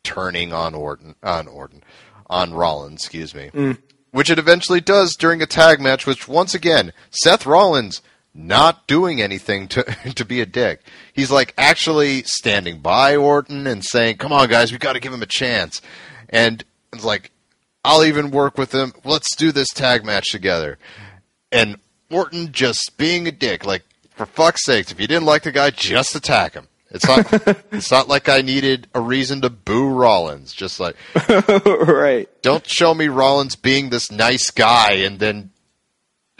turning on Orton, on Orton, on Rollins, excuse me, Mm. which it eventually does during a tag match. Which once again, Seth Rollins not doing anything to to be a dick. He's like actually standing by Orton and saying, "Come on, guys, we got to give him a chance." And it's like, "I'll even work with him. Let's do this tag match together." And Orton just being a dick, like for fuck's sakes, if you didn't like the guy, just attack him. It's not. it's not like I needed a reason to boo Rollins. Just like right. don't show me Rollins being this nice guy and then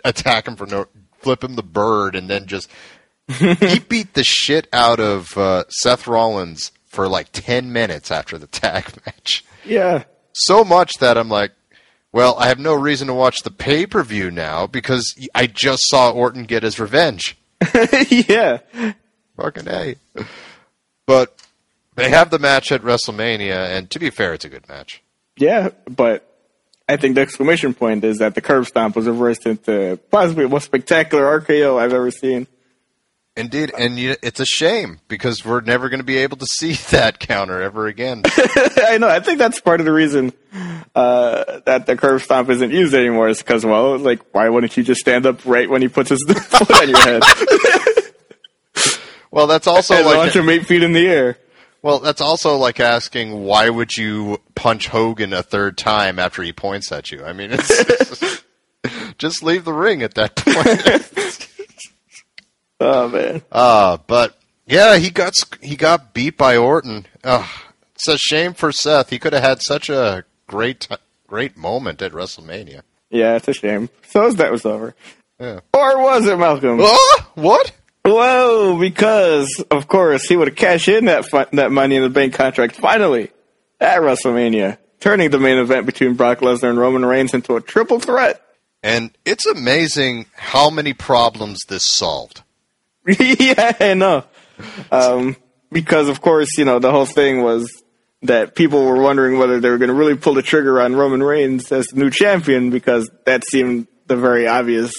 attack him for no flip him the bird and then just he beat the shit out of uh, Seth Rollins for like ten minutes after the tag match. Yeah. So much that I'm like, well, I have no reason to watch the pay per view now because I just saw Orton get his revenge. yeah. Fucking A. But they have the match at WrestleMania, and to be fair, it's a good match. Yeah, but I think the exclamation point is that the curb stomp was reversed into possibly the most spectacular RKO I've ever seen. Indeed, and you, it's a shame because we're never going to be able to see that counter ever again. I know. I think that's part of the reason uh, that the curb stomp isn't used anymore. Is because, well, like, why wouldn't you just stand up right when he puts his foot on your head well, that's also like and like launch him eight feet in the air? Well, that's also like asking why would you punch Hogan a third time after he points at you? I mean, it's just leave the ring at that point. Oh man. Uh, but yeah, he got he got beat by Orton. Ugh, it's a shame for Seth. He could have had such a great great moment at WrestleMania. Yeah, it's a shame. So that was over. Yeah. Or was it, Malcolm? Oh, what? Whoa, because of course he would have cashed in that fi- that Money in the Bank contract finally at WrestleMania, turning the main event between Brock Lesnar and Roman Reigns into a triple threat. And it's amazing how many problems this solved. yeah, I know. Um, because of course, you know, the whole thing was that people were wondering whether they were going to really pull the trigger on Roman Reigns as the new champion because that seemed the very obvious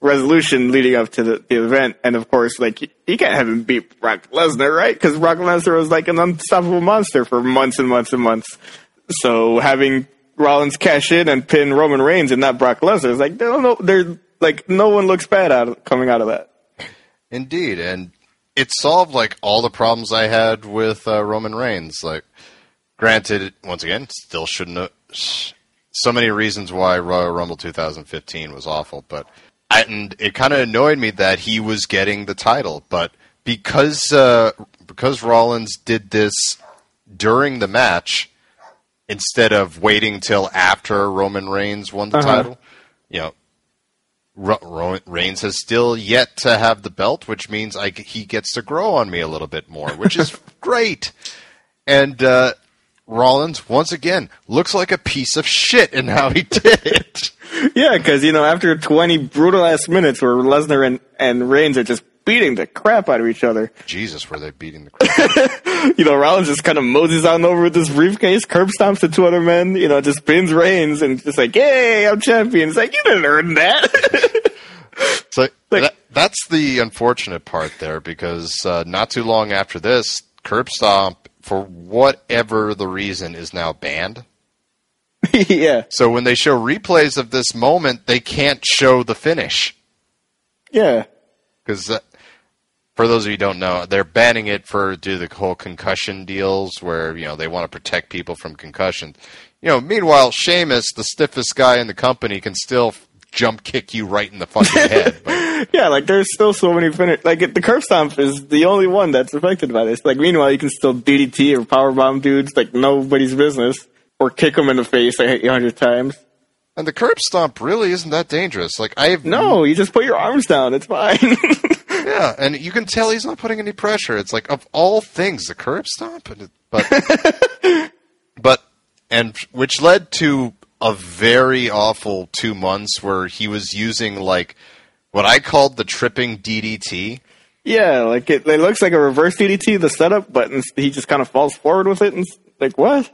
resolution leading up to the, the event. And of course, like, you, you can't have him beat Brock Lesnar, right? Because Brock Lesnar was like an unstoppable monster for months and months and months. So having Rollins cash in and pin Roman Reigns and not Brock Lesnar is like, they don't know, they're like, no one looks bad out of, coming out of that. Indeed, and it solved like all the problems I had with uh, Roman Reigns. Like, granted, once again, still shouldn't have. So many reasons why Royal Rumble 2015 was awful, but and it kind of annoyed me that he was getting the title. But because uh, because Rollins did this during the match instead of waiting till after Roman Reigns won the Uh-huh. title, you know, Ro- Ro- Reigns has still yet to have the belt, which means I, he gets to grow on me a little bit more, which is great. And uh, Rollins, once again, looks like a piece of shit in how he did it. Yeah, because you know, after 20 brutal ass minutes where Lesnar and, and Reigns are just beating the crap out of each other, Jesus, were they beating the crap? you know, Rollins just kind of moses on over with this briefcase, curb stomps the two other men, you know, just pins Reigns and just like, "Yay, I'm champion!" It's like you didn't earn that. So Like- that, that's the unfortunate part there, because uh, not too long after this, Curb Stomp, for whatever the reason, is now banned. yeah, So when they show replays of this moment, they can't show the finish. yeah, because uh, for those of you who don't know, they're banning it for do the whole concussion deals, where you know they want to protect people from concussions. You know, meanwhile, Sheamus, the stiffest guy in the company, can still jump kick you right in the fucking head. But, yeah. Like there's still so many finish. Like the curb stomp is the only one that's affected by this. Like meanwhile, you can still DDT or powerbomb dudes like nobody's business, or kick them in the face like a hundred times. and the curb stomp really isn't that dangerous. Like I have No, you just put your arms down. It's fine. yeah, and you can tell he's not putting any pressure. It's like of all things, the curb stomp, but but and which led to a very awful two months where he was using like what I called the tripping DDT, Yeah, like it, it looks like a reverse DDT, the setup, but he just kind of falls forward with it, and s- like what?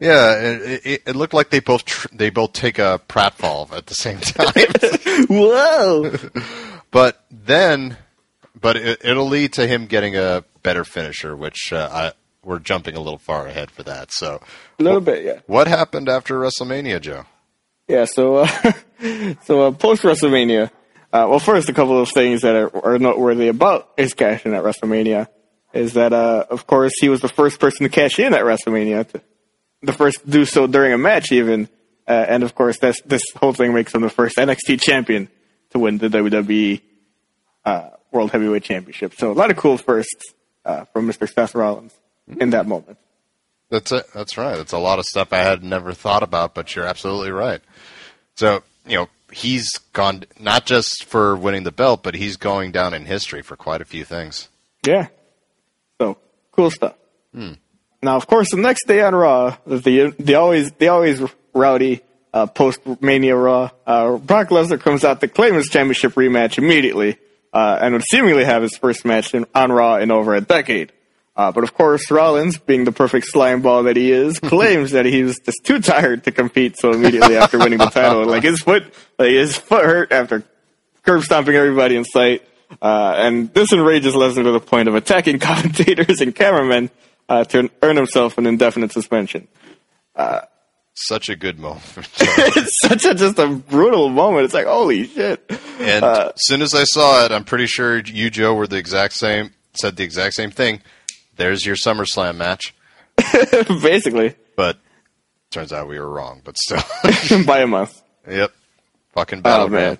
Yeah, it, it, it looked like they both tr- they both take a pratfall at the same time. Whoa! but then, but it, it'll lead to him getting a better finisher, which uh, I, we're jumping a little far ahead for that. So, a little bit, yeah. what happened after WrestleMania, Joe? Yeah, so uh, so uh, post WrestleMania, uh, well, first a couple of things that are, are noteworthy about his cash in at WrestleMania is that, uh, of course, he was the first person to cash in at WrestleMania, to, the first to do so during a match, even, uh, and of course, that's, this whole thing makes him the first NXT champion to win the WWE uh, World Heavyweight Championship. So a lot of cool firsts uh, from Mr. Seth Rollins in that moment. That's it. That's right. That's a lot of stuff I had never thought about, but you're absolutely right. So, you know, he's gone not just for winning the belt, but he's going down in history for quite a few things. Yeah. So cool stuff. Now, of course, the next day on Raw, the the always the always rowdy uh, post Mania Raw, uh, Brock Lesnar comes out to claim his championship rematch immediately, uh, and would seemingly have his first match in, on Raw in over a decade. Uh, but of course, Rollins, being the perfect slime ball that he is, claims that he was just too tired to compete so immediately after winning the title. Like his foot, like his foot hurt after curb stomping everybody in sight. Uh, and this enrages Lesnar to the point of attacking commentators and cameramen uh, to earn himself an indefinite suspension. Such a good moment. it's such a just a brutal moment. It's like holy shit. and as soon as I saw it, I'm pretty sure you, Joe, were the exact same, said the exact same thing. There's your SummerSlam match. Basically, But turns out we were wrong, but still. by a month. yep. Fucking Oh man.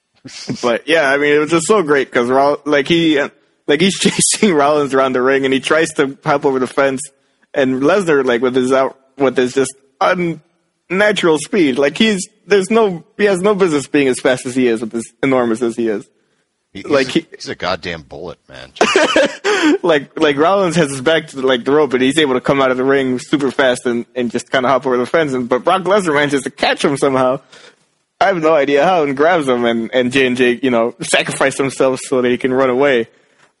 but yeah, I mean, it was just so great because like he, like he's chasing Rollins around the ring and he tries to hop over the fence, and Lesnar like with his out with his just unnatural speed, like he's there's no he has no business being as fast as he is with as enormous as he is. He- he's, Like a, he- he's a goddamn bullet, man. like like Rollins has his back to the, like the rope, but he's able to come out of the ring super fast and, and just kind of hop over the fence. And but Brock Lesnar manages to catch him somehow. I have no idea how, and grabs him, and and J and J, you know, sacrifice themselves so that he can run away.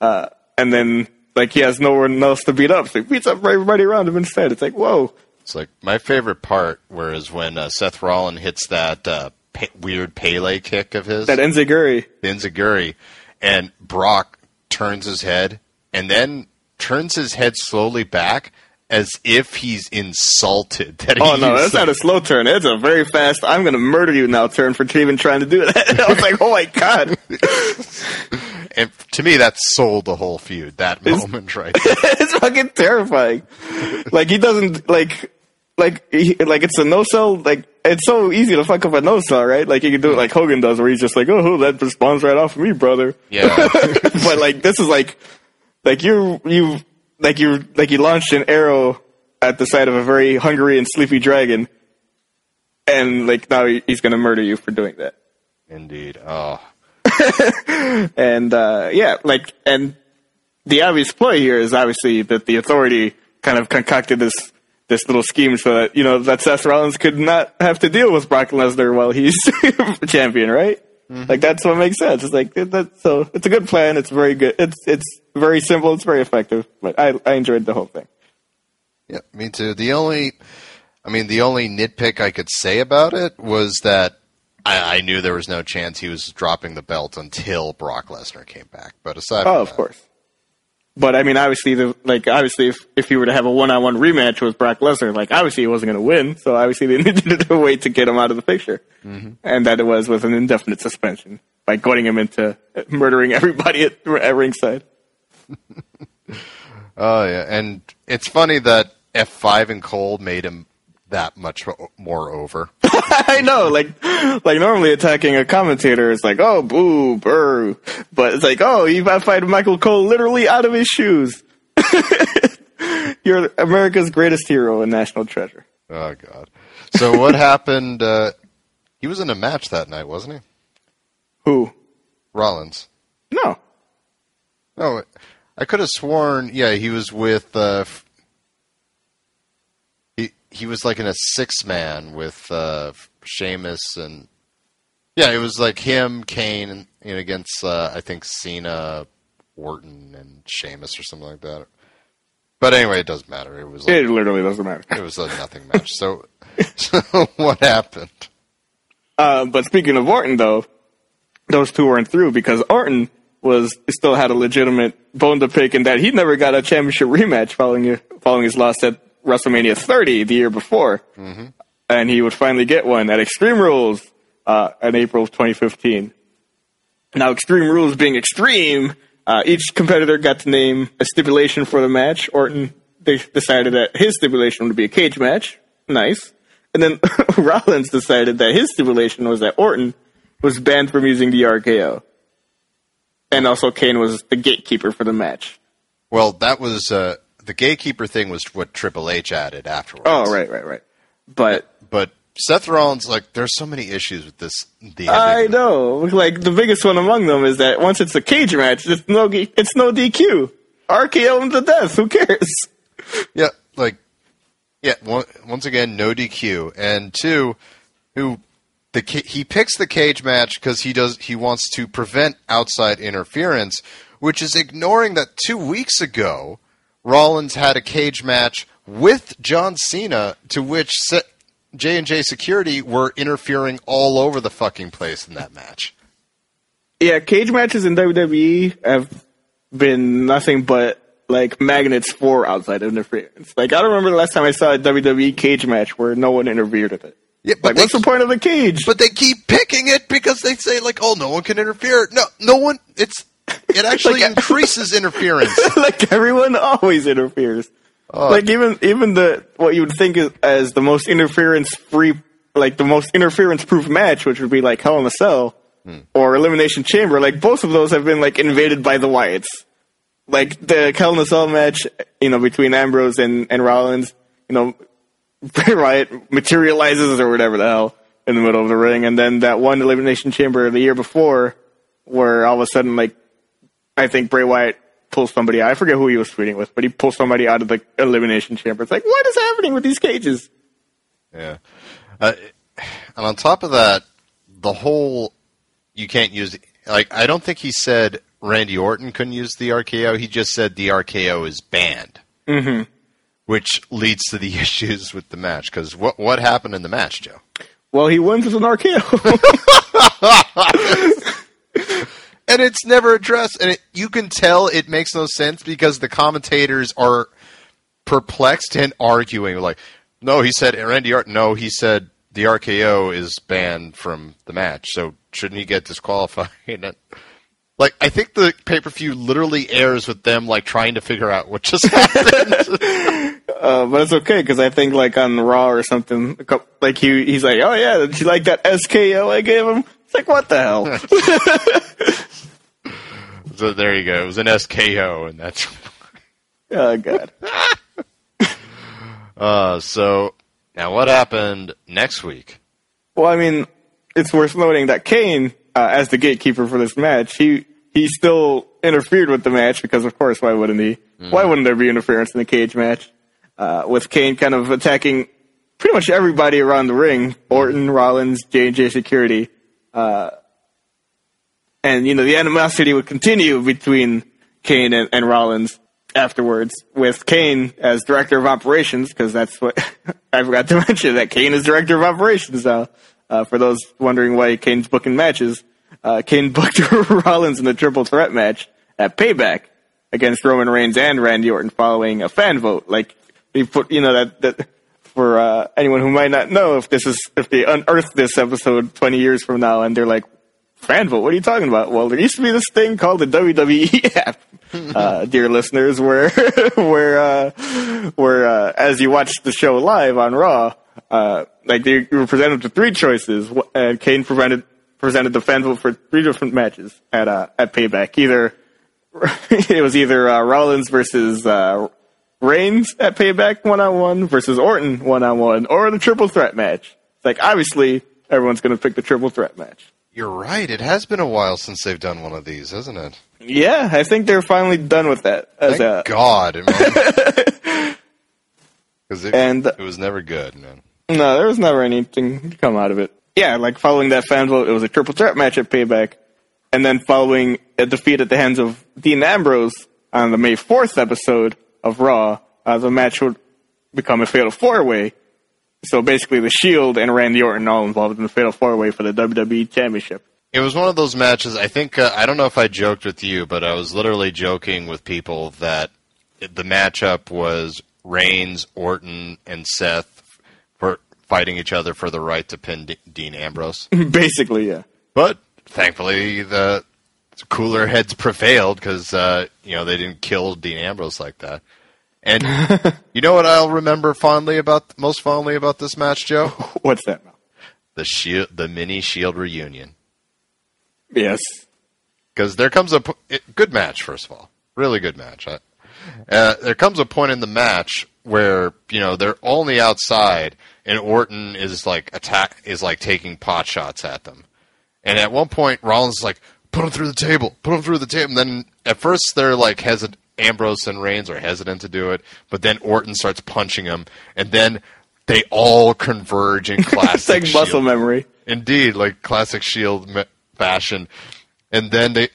Uh, and then like he has no one else to beat up, so he beats up everybody around him instead. It's like whoa, It's like my favorite part, whereas when uh, Seth Rollins hits that uh, pe- weird Pele kick of his, that Enziguri. Enziguri, and Brock turns his head and then turns his head slowly back as if he's insulted that Oh no, that's not a slow turn. It's a very fast. I'm gonna murder you now turn for even trying to do that. I was like, oh my god. And to me, that sold the whole feud. That moment right there. it's fucking terrifying. Like he doesn't like like he, like it's a no sell. Like it's so easy to fuck up a no sell, right? Like you can do it like Hogan does, where he's just like, oh, that responds right off of me, brother. Yeah. but like this is like like you you like you like you launched an arrow at the side of a very hungry and sleepy dragon, and like now he's gonna murder you for doing that. Indeed. Oh, And uh, yeah, like, and the obvious play here is obviously that the authority kind of concocted this this little scheme so that you know that Seth Rollins could not have to deal with Brock Lesnar while he's champion, right? Mm-hmm. Like that's what makes sense. It's like that. So it's a good plan. It's very good. It's it's very simple. It's very effective. But I I enjoyed the whole thing. yeah, me too. The only, I mean, the only nitpick I could say about it was that I, I knew there was no chance he was dropping the belt until Brock Lesnar came back. But aside from Oh, of that, course. But I mean, obviously, the like obviously, if if you were to have a one-on-one rematch with Brock Lesnar, like obviously he wasn't going to win, so obviously they needed to wait to get him out of the picture, mm-hmm. and that it was with an indefinite suspension by goading him into uh, murdering everybody at, at ringside. Oh yeah, and it's funny that F five and Cole made him that much more over. I know, like like normally attacking a commentator is like, oh boo, burr, but it's like, oh, you fight Michael Cole literally out of his shoes. You're America's greatest hero and national treasure. Oh god. So what happened? Uh, he was in a match that night, wasn't he? Who? Rollins. No. Oh, I could have sworn. Yeah, he was with. Uh, he was like in a six man with uh, Sheamus and. Yeah, it was like him, Kane, and, and against uh, I think Cena, Orton and Sheamus or something like that. But anyway, it doesn't matter. It was like, It literally doesn't matter. it was a nothing match. So, so what happened? Uh, but speaking of Orton, though, those two weren't through because Orton was still had a legitimate bone to pick in that he never got a championship rematch following following his loss at WrestleMania 30 the year before, and he would finally get one at Extreme Rules uh, in April of 2015. Now, Extreme Rules being extreme, uh, each competitor got to name a stipulation for the match. Orton they decided that his stipulation would be a cage match. Nice. And then Rollins decided that his stipulation was that Orton was banned from using the RKO. And also Kane was the gatekeeper for the match. Well, that was uh, the gatekeeper thing was what Triple H added afterwards. Oh, right, right, right. But But Seth Rollins, like, there's so many issues with this. The I ending. know, like the biggest one among them is that once it's a cage match, it's no, it's no DQ. RKO him to death. Who cares? Yeah, like, yeah. One, once again, no DQ, and two, who the he picks the cage match because he does he wants to prevent outside interference, which is ignoring that two weeks ago Rollins had a cage match with John Cena, to which J and J Security were interfering all over the fucking place in that match. Yeah, cage matches in WWE have been nothing but like magnets for outside interference. Like I don't remember the last time I saw a WWE cage match where no one interfered with it. Yeah, but Like, what's the point of the cage? But they keep picking it because they say like, "Oh, no one can interfere." No, no one. It's it actually Like- increases interference. like everyone always interferes. Oh. Like even even the what you would think is, as the most interference free, like the most interference proof match, which would be like Hell in a Cell Hmm. or Elimination Chamber. Like both of those have been like invaded by the Wyatts. Like the Hell in a Cell match, you know, between Ambrose and and Rollins, you know, Bray Wyatt materializes or whatever the hell in the middle of the ring, and then that one Elimination Chamber the year before, where all of a sudden like I think Bray Wyatt pulls somebody out. I forget who he was feuding with, but he pulls somebody out of the elimination chamber. It's like, what is happening with these cages? Yeah. Uh, and on top of that, the whole you can't use like I don't think he said Randy Orton couldn't use the RKO. He just said the RKO is banned. Mm-hmm. Which leads to the issues with the match because what what happened in the match, Joe? Well, he wins with an RKO. and it's never addressed and it, you can tell it makes no sense because the commentators are perplexed and arguing like no he said randy orton no he said the rko is banned from the match so shouldn't he get disqualified like i think the pay-per-view literally airs with them like trying to figure out what just happened uh, but it's okay because I think like on Raw or something, like he he's like, oh yeah, did you like that SKO I gave him? It's like, what the hell? so there you go it was an sko and that's oh god. uh so now what happened next week Well, I mean, it's worth noting that Kane, uh, as the gatekeeper for this match, he he still interfered with the match because, of course, why wouldn't he? Why wouldn't there be interference in the cage match? Uh, with Kane kind of attacking pretty much everybody around the ring: Orton, Rollins, J and J Security, uh, and you know the animosity would continue between Kane and, and Rollins afterwards. With Kane as director of operations, because that's what I forgot to mention that Kane is director of operations now. Uh, for those wondering why Kane's booking matches, uh, Kane booked Rollins in the triple threat match at Payback against Roman Reigns and Randy Orton following a fan vote. Like he put, you know that that for uh, anyone who might not know if this is if they unearth this episode 20 years from now and they're like fan vote, what are you talking about? Well, there used to be this thing called the WWE app, uh, dear listeners, where where uh, where uh, as you watch the show live on Raw, uh, like you were presented with three choices, and Kane presented presented the fan vote for three different matches at uh, at Payback. Either it was either uh, Rollins versus uh, Reigns at Payback one on one versus Orton one on one, or the triple threat match. It's like obviously everyone's going to pick the triple threat match. You're right it has been a while since they've done one of these hasn't it Yeah, I think they're finally done with that. As Thank a, God, because it, And- it was never good, man. no, there was never anything to come out of it. Yeah, like following that fan vote, it was a triple threat match at Payback. and then following a defeat at the hands of Dean Ambrose on the May 4th episode of Raw, uh, the match would become a fatal four way. So basically, the Shield and Randy Orton all involved in the fatal four way for the WWE Championship. It was one of those matches. I think uh, I don't know if I joked with you, but I was literally joking with people that the matchup was Reigns, Orton, and Seth for fighting each other for the right to pin D- Dean Ambrose. basically, yeah. But thankfully, the cooler heads prevailed because uh, you know they didn't kill Dean Ambrose like that. And you know what I'll remember fondly about most fondly about this match, Joe? What's that? Now? The shield, the mini Shield reunion. Yes. Because there comes a good match. First of all, really good match. I, uh, there comes a point in the match where you know they're only outside, and Orton is like attack is like taking pot shots at them. And at one point, Rollins is like, "Put him through the table, put him through the table." And then at first they're like hesitant. Ambrose and Reigns are hesitant to do it, but then Orton starts punching him, and then they all converge in classic. it's like Shield. muscle memory. Indeed, like classic Shield me- fashion. And then they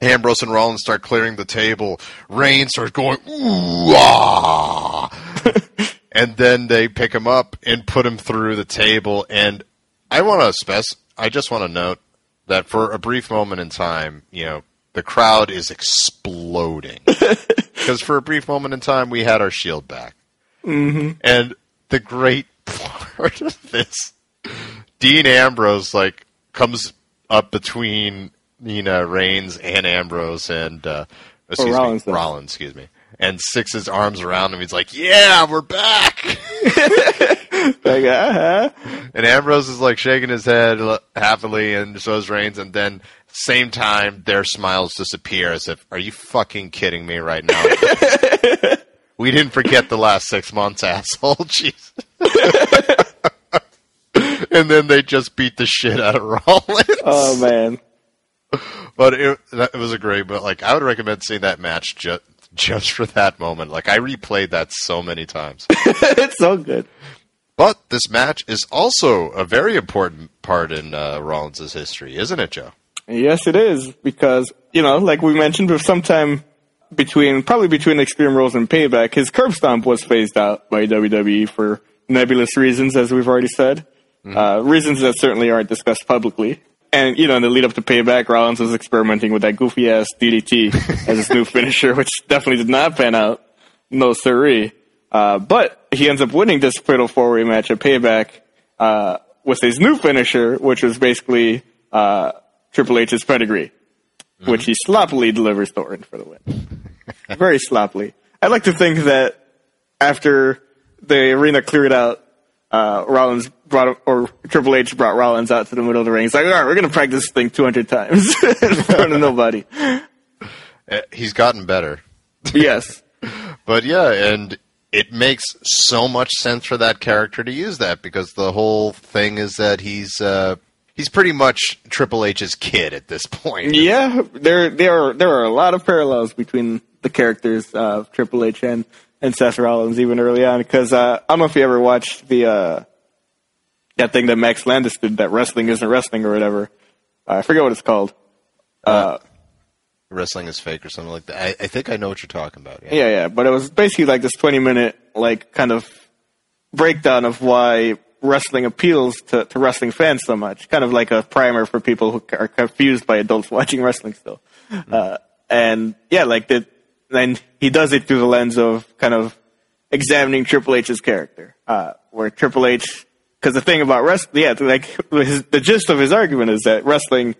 Ambrose and Rollins start clearing the table. Reigns starts going ooh ah, and then they pick him up and put him through the table. And I want to spec. I just want to note that for a brief moment in time, you know, the crowd is exploding because for a brief moment in time we had our shield back. Mm-hmm. And the great part of this, Dean Ambrose like comes up between Nina Reigns and Ambrose and uh, excuse Rollins, me, though. Rollins, excuse me, and six his arms around him. He's like, "Yeah, we're back." Like, uh-huh. And Ambrose is like shaking his head happily, and so is Reigns. And then, same time, their smiles disappear as if, "Are you fucking kidding me right now?" we didn't forget the last six months, asshole. Jeez. and then they just beat the shit out of Rollins. Oh man. But it, it was a great. But like, I would recommend seeing that match just just for that moment. Like, I replayed that so many times. it's so good. But this match is also a very important part in uh, Rollins' history, isn't it, Joe? Yes, it is because you know, like we mentioned, with sometime between probably between Extreme Rules and Payback, his curb stomp was phased out by WWE for nebulous reasons, as we've already said. Uh, reasons that certainly aren't discussed publicly. And you know, in the lead up to Payback, Rollins was experimenting with that goofy ass DDT as his new finisher, which definitely did not pan out. No siree. Uh, but he ends up winning this fatal four way match at Payback uh, with his new finisher, which was basically uh, Triple H's pedigree, which he sloppily delivers to Orton for the win. Very sloppily. I'd like to think that after the arena cleared out, uh, Rollins brought or Triple H brought Rollins out to the middle of the ring. He's like, all right, we're gonna practice this thing 200 times in front of nobody. Uh, He's gotten better. Yes. But yeah, and it makes so much sense for that character to use that because the whole thing is that he's uh, he's pretty much Triple H's kid at this point. Yeah, there there are there are a lot of parallels between the characters of Triple H and, and Seth Rollins even early on because uh, I don't know if you ever watched the uh, that thing that Max Landis did that wrestling isn't wrestling or whatever. Uh, I forget what it's called. Uh, Wrestling is fake or something like that. I, I think I know what you're talking about. Yeah. yeah, yeah, but it was basically like this twenty minute like kind of breakdown of why wrestling appeals to, to wrestling fans so much. Kind of like a primer for people who are confused by adults watching wrestling still. Uh, and yeah, like the, and he does it through the lens of kind of examining Triple H's character, uh, where Triple H, because the thing about wrestling, yeah, like his, the gist of his argument is that wrestling,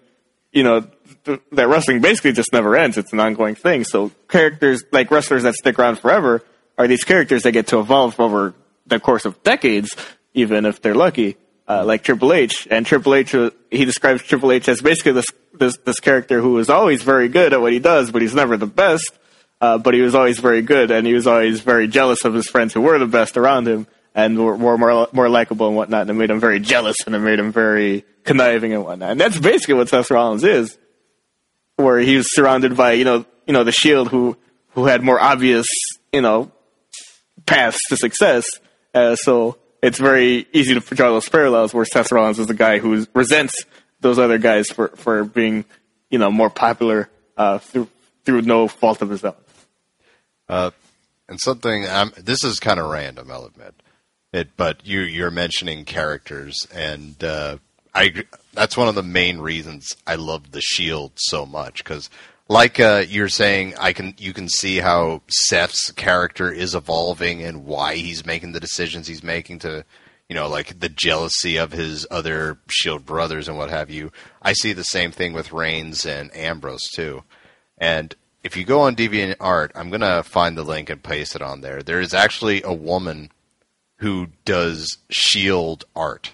you know, th- that wrestling basically just never ends. It's an ongoing thing. So characters like wrestlers that stick around forever are these characters that get to evolve over the course of decades, even if they're lucky. Uh, like Triple H, and Triple H, uh, he describes Triple H as basically this, this this character who is always very good at what he does, but he's never the best. Uh, but he was always very good, and he was always very jealous of his friends who were the best around him and were, were more more likable and whatnot. And it made him very jealous, and it made him very conniving and whatnot. And that's basically what Seth Rollins is, where he was surrounded by you know you know the Shield who who had more obvious you know paths to success. Uh, so it's very easy to draw those parallels where Seth Rollins is the guy who resents those other guys for, for being you know more popular uh, through through no fault of his own. Uh, and something um, this is kind of random, I'll admit it, but you you're mentioning characters, and uh, I that's one of the main reasons I love the Shield so much because. Like uh, you're saying, I can you can see how Seth's character is evolving and why he's making the decisions he's making to you know, like the jealousy of his other Shield brothers and what have you. I see the same thing with Reigns and Ambrose too. And if you go on DeviantArt, I'm gonna find the link and paste it on there. There is actually a woman who does Shield art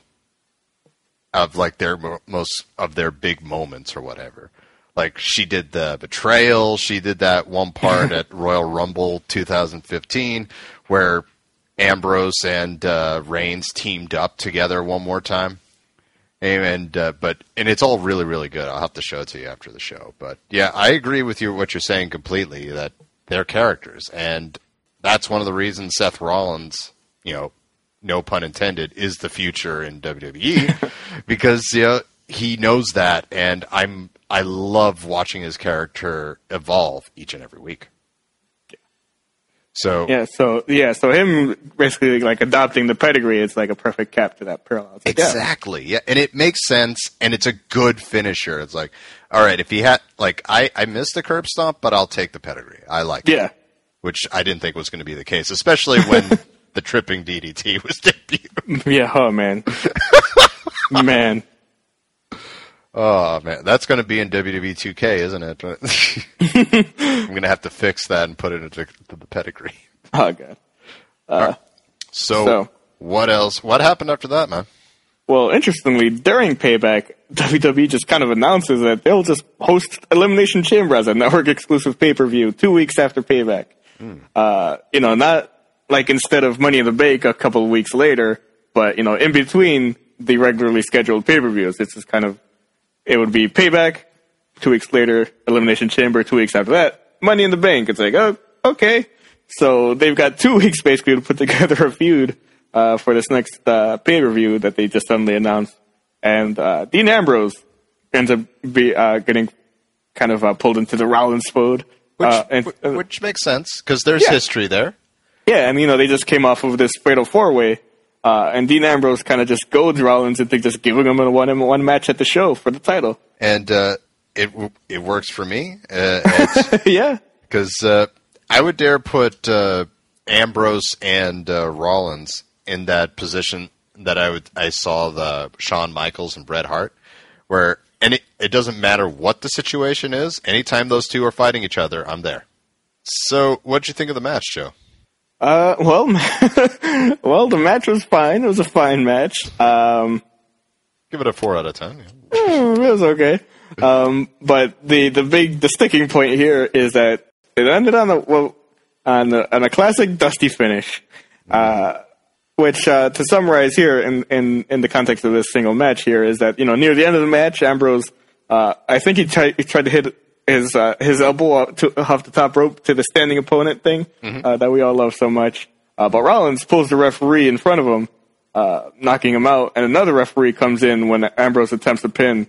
of like their most of their big moments or whatever. Like she did the betrayal. She did that one part at Royal Rumble 2015 where Ambrose and uh, Reigns teamed up together one more time. And uh, but and it's all really really good. I'll have to show it to you after the show. But yeah, I agree with you what you're saying completely. That they're characters, and that's one of the reasons Seth Rollins, you know, no pun intended, is the future in WWE because you know he knows that, and I'm I love watching his character evolve each and every week. So yeah, so yeah, so him basically like adopting the pedigree, is like a perfect cap to that parallel. Like, exactly, yeah. yeah, and it makes sense, and it's a good finisher. It's like, all right, if he had like I I missed the curb stomp, but I'll take the pedigree. I like yeah, it, which I didn't think was going to be the case, especially when the tripping DDT was debuted. Yeah, oh man, man. Oh man, that's going to be in WWE 2K, isn't it? I'm going to have to fix that and put it into the pedigree. Oh god. Uh, right. so, so, what else? What happened after that, man? Well, interestingly, during Payback, WWE just kind of announces that they'll just host Elimination Chamber as a network exclusive pay per view two weeks after Payback. Mm. Uh, you know, not like instead of Money in the Bank a couple of weeks later, but you know, in between the regularly scheduled pay per views, it's just kind of it would be payback. Two weeks later, elimination chamber. Two weeks after that, money in the bank. It's like, oh, okay. So they've got two weeks basically to put together a feud uh, for this next uh, pay per view that they just suddenly announced. And uh, Dean Ambrose ends up be, uh, getting kind of uh, pulled into the Rollins fold, which, uh, and, which makes sense because there's yeah. history there. Yeah, and you know they just came off of this fatal four way uh, and Dean Ambrose kind of just goads Rollins into just giving him a one one match at the show for the title. And uh, it it works for me. Uh, yeah, because uh, I would dare put uh, Ambrose and uh, Rollins in that position that I would I saw the Shawn Michaels and Bret Hart, where and it, it doesn't matter what the situation is. Anytime those two are fighting each other, I'm there. So, what'd you think of the match, Joe? Uh, well, well, the match was fine. It was a fine match. Um, Give it a four out of ten. Hmm, it was okay. Um, but the the big the sticking point here is that it ended on a well on a, on a classic dusty finish. Uh, which uh, to summarize here in, in in the context of this single match here is that you know near the end of the match Ambrose uh, I think he tried he tried to hit his uh, his elbow to, off the top rope to the standing opponent thing mm-hmm. uh, that we all love so much. Uh, but Rollins pulls the referee in front of him, uh, knocking him out, and another referee comes in when Ambrose attempts to pin.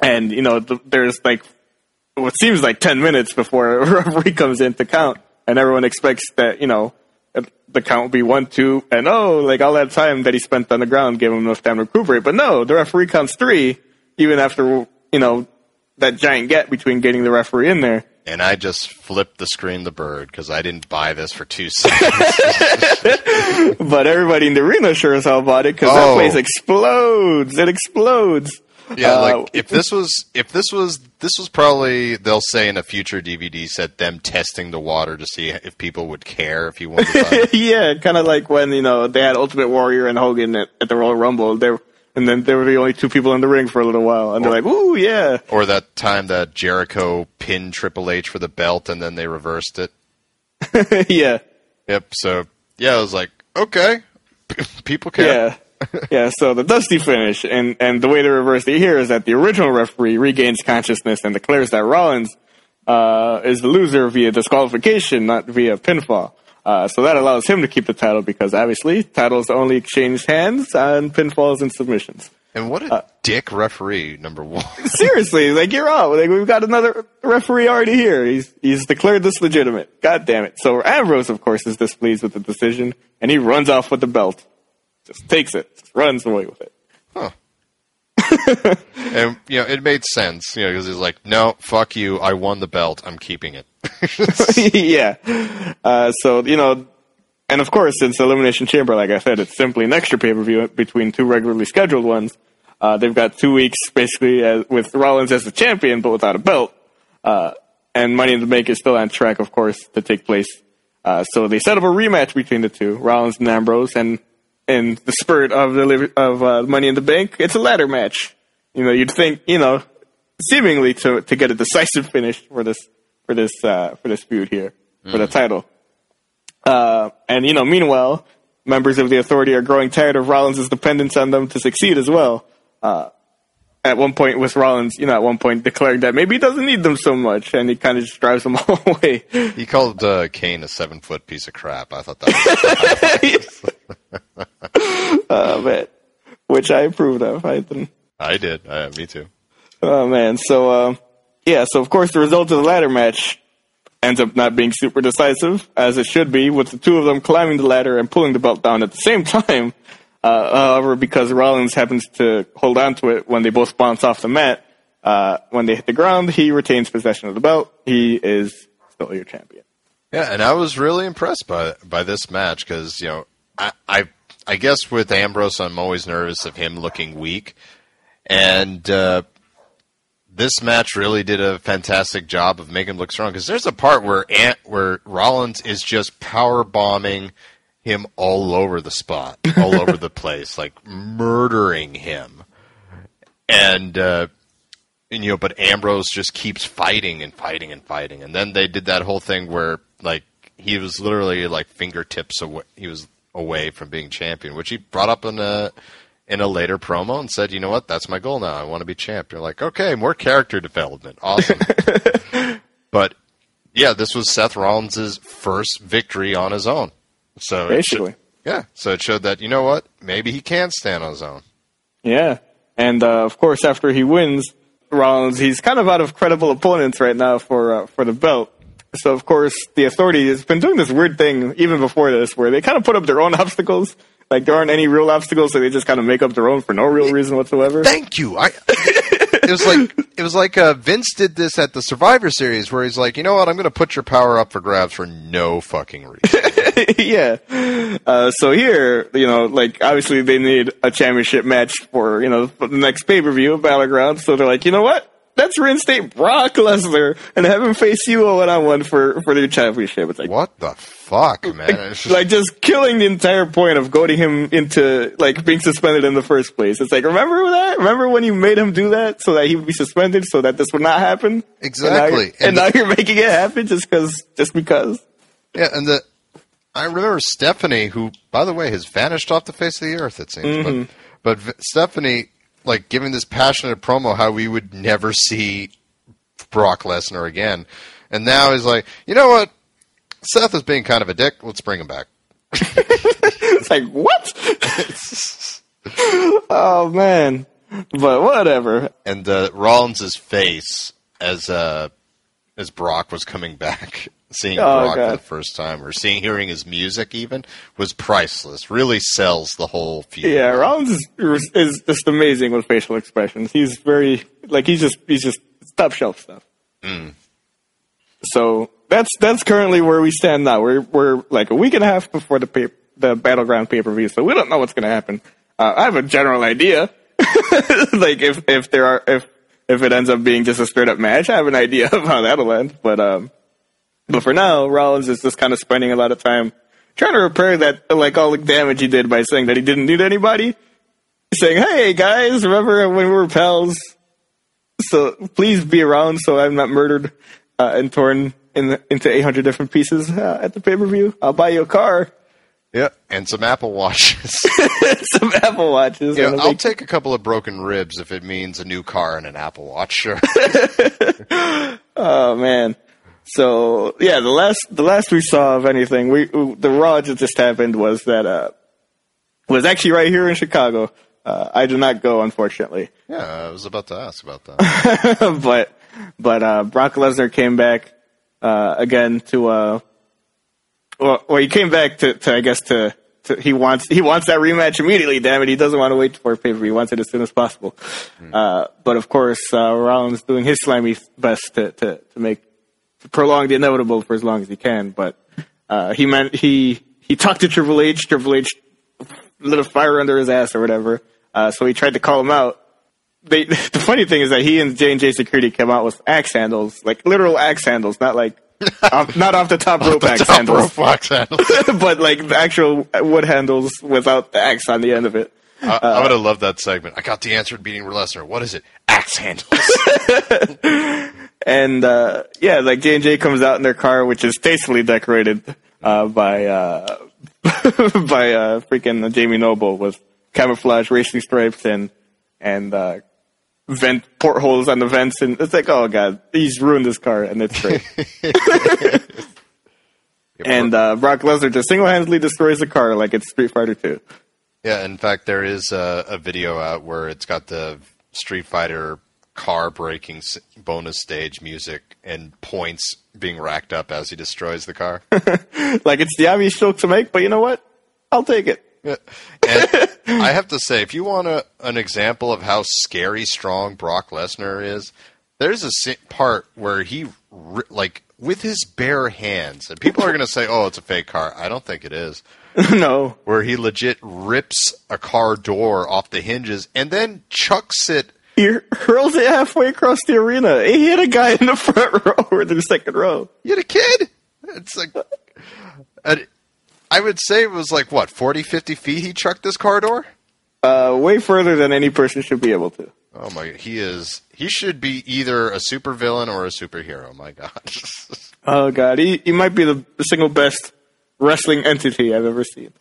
And you know, th- there's like what seems like ten minutes before a referee comes in to count, and everyone expects that you know the count will be one, two, and oh, like all that time that he spent on the ground gave him enough time to recuperate. But no, the referee counts three, even after you know that giant gap between getting the referee in there. And I just flipped the screen the bird because I didn't buy this for two seconds. but everybody in the arena sure as hell bought it because oh. that place explodes. It explodes. Yeah, uh, like if this was if this was this was probably they'll say in a future DVD set them testing the water to see if people would care if you wanted. yeah, kind of like when you know they had Ultimate Warrior and Hogan at, at the Royal Rumble. They and then there were the only two people in the ring for a little while, and or, they're like, "Ooh, yeah!" Or that time that Jericho pinned Triple H for the belt, and then they reversed it. yeah. Yep. So yeah, I was like, okay, people care. Yeah. yeah. So the dusty finish, and and the way they reversed it here is that the original referee regains consciousness and declares that Rollins uh, is the loser via disqualification, not via pinfall. Uh, so that allows him to keep the title because obviously titles only exchange hands on pinfalls and submissions. And what a dick referee, number one. Seriously, like you're out. Like we've got another referee already here. He's he's declared this legitimate. God damn it. So Ambrose, of course, is displeased with the decision, and he runs off with the belt. Just takes it, just runs away with it. Huh. and you know, it made sense, you know, because he's like, "No, fuck you. I won the belt. I'm keeping it." yeah. Uh, so you know, and of course, since Elimination Chamber, like I said, it's simply an extra pay per view between two regularly scheduled ones. Uh, they've got two weeks basically as, with Rollins as the champion, but without a belt. Uh, and Money in the Bank is still on track, of course, to take place. Uh, so they set up a rematch between the two, Rollins and Ambrose, and in the spirit of the of uh, Money in the Bank, it's a ladder match. You know, you'd think, you know, seemingly to to get a decisive finish for this for this uh, for this feud here mm. for the title. Uh, and you know, meanwhile, members of the Authority are growing tired of Rollins' dependence on them to succeed as well. Uh, at one point, with Rollins, you know, at one point declaring that maybe he doesn't need them so much, and he kind of just drives them all away. He called uh, Kane a seven foot piece of crap. I thought that. was Oh man, which I approved of. I didn't. I did. Uh, me too. Oh man. So uh, yeah. So of course, the result of the ladder match ends up not being super decisive, as it should be, with the two of them climbing the ladder and pulling the belt down at the same time. Uh, however, because Rollins happens to hold on to it when they both bounce off the mat, uh, when they hit the ground, he retains possession of the belt. He is still your champion. Yeah, and I was really impressed by by this match because you know I, I I guess with Ambrose, I'm always nervous of him looking weak, and uh, this match really did a fantastic job of making him look strong. Because there's a part where Ant, where Rollins is just power bombing him all over the spot, all over the place, like murdering him, and. Uh, and, you know, but Ambrose just keeps fighting and fighting and fighting, and then they did that whole thing where like he was literally like fingertips away. He was away from being champion, which he brought up in a in a later promo and said, "You know what? That's my goal now. I want to be champ." You're like, "Okay, more character development. Awesome." but yeah, this was Seth Rollins' first victory on his own. So basically, showed, yeah. So it showed that you know what? Maybe he can stand on his own. Yeah, and uh, of course, after he wins, Rollins, he's kind of out of credible opponents right now for uh, for the belt. So of course, the authority has been doing this weird thing even before this, where they kind of put up their own obstacles. Like there aren't any real obstacles, so they just kind of make up their own for no real reason whatsoever. Thank you. I. it was like it was like uh, Vince did this at the Survivor Series, where he's like, you know what, I'm going to put your power up for grabs for no fucking reason. yeah. Uh, so here, you know, like obviously they need a championship match for you know the next pay per view, of Battleground. So they're like, you know what? Let's reinstate Brock Lesnar and have him face you one on one for for the championship. It's like what the fuck, man? Like, just... like just killing the entire point of goading him into like being suspended in the first place. It's like remember that? Remember when you made him do that so that he would be suspended so that this would not happen? Exactly. And now, and and now you're making it happen just because just because. Yeah, and the I remember Stephanie, who by the way has vanished off the face of the earth. It seems, mm-hmm. but but Stephanie like giving this passionate promo how we would never see Brock Lesnar again. And now he's like, you know what? Seth is being kind of a dick. Let's bring him back. it's like, what? oh, man. But whatever. And uh, Rollins' face as uh, as Brock was coming back seeing oh, Brock God. for the first time or seeing hearing his music even was priceless. Really sells the whole feud. Yeah, Rollins is, is just amazing with facial expressions. He's very like he's just he's just top shelf stuff. Mm. So that's that's currently where we stand now. We're we're like a week and a half before the pay, the battleground pay per view, so we don't know what's going to happen. Uh, I have a general idea, like if if there are if if it ends up being just a straight up match, I have an idea of how that'll end. But um, but for now, Rollins is just kind of spending a lot of time trying to repair that, like all the damage he did by saying that he didn't need anybody. Saying, "Hey guys, remember when we were pals? So please be around so I'm not murdered uh, and torn in the, into 800 different pieces uh, at the pay per view. I'll buy you a car." Yeah, and some Apple Watches. some Apple Watches. Yeah, I'll take a couple of broken ribs if it means a new car and an Apple Watch. Sure. oh man. So yeah, the last the last we saw of anything, we the Raw that just happened was that uh was actually right here in Chicago. Uh, I did not go, unfortunately. Yeah, I was about to ask about that. but but uh, Brock Lesnar came back uh, again to uh, well, well, he came back to, to I guess to, to he wants he wants that rematch immediately. Damn it, he doesn't want to wait for a pay per view. He wants it as soon as possible. Uh, but of course, uh, Rollins doing his slimy best to to, to make prolong the inevitable for as long as he can. But uh, he meant he he talked to Triple H. Triple H lit a fire under his ass or whatever. Uh, so he tried to call him out. They, the funny thing is that he and J and J Security came out with axe handles, like literal axe handles, not like off, not off the top rope axe Top handles, rope handles. but like actual wood handles without the axe on the end of it. I, I would have loved that segment. I got the answer to beating Lesnar. What is it? Axe handles. And uh, yeah, like J and J comes out in their car, which is tastefully decorated uh, by uh, by uh, freaking Jamie Noble with camouflage racing stripes and and uh, vent portholes on the vents, and it's like, oh god, he's ruined this car, and it's great. and uh, Brock Lesnar just single handedly destroys the car like it's Street Fighter Two. Yeah, in fact, there is a, a video out where it's got the Street Fighter car breaking bonus stage music and points being racked up as he destroys the car. Like it's the obvious joke to make, but you know what? I'll take it. Yeah. And I have to say, if you want a, an example of how scary strong Brock Lesnar is, there's a part where he, like, with his bare hands, and people are going to say, oh, it's a fake car. I don't think it is. no, Where he legit rips a car door off the hinges and then chucks it. he hurls it halfway across the arena. He hit a guy in the front row or the second row. You hit a kid? It's like. and I would say it was like, what, 40, 50 feet he chucked this car door? Uh, way further than any person should be able to. Oh my! He is. He should be either a supervillain or a superhero. My God. Oh god, he he might be the, the single best wrestling entity I've ever seen.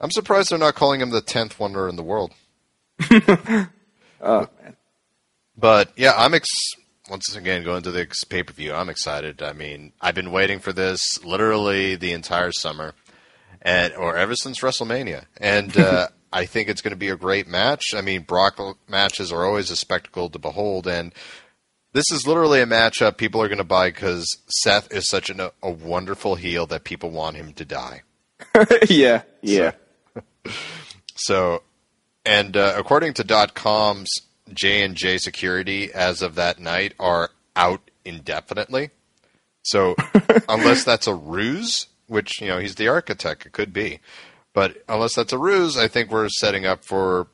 I'm surprised they're not calling him the tenth wonder in the world. Oh man, But yeah, I'm ex. Once again, going to the pay per view, I'm excited. I mean, I've been waiting for this literally the entire summer, and or ever since WrestleMania, and uh, I think it's going to be a great match. I mean, Brock matches are always a spectacle to behold, and this is literally a matchup people are going to buy because Seth is such an, a wonderful heel that people want him to die. yeah, yeah. So, and uh, according to .com's J and J Security, as of that night, are out indefinitely. So, unless that's a ruse, which you know he's the architect, it could be, but unless that's a ruse, I think we're setting up for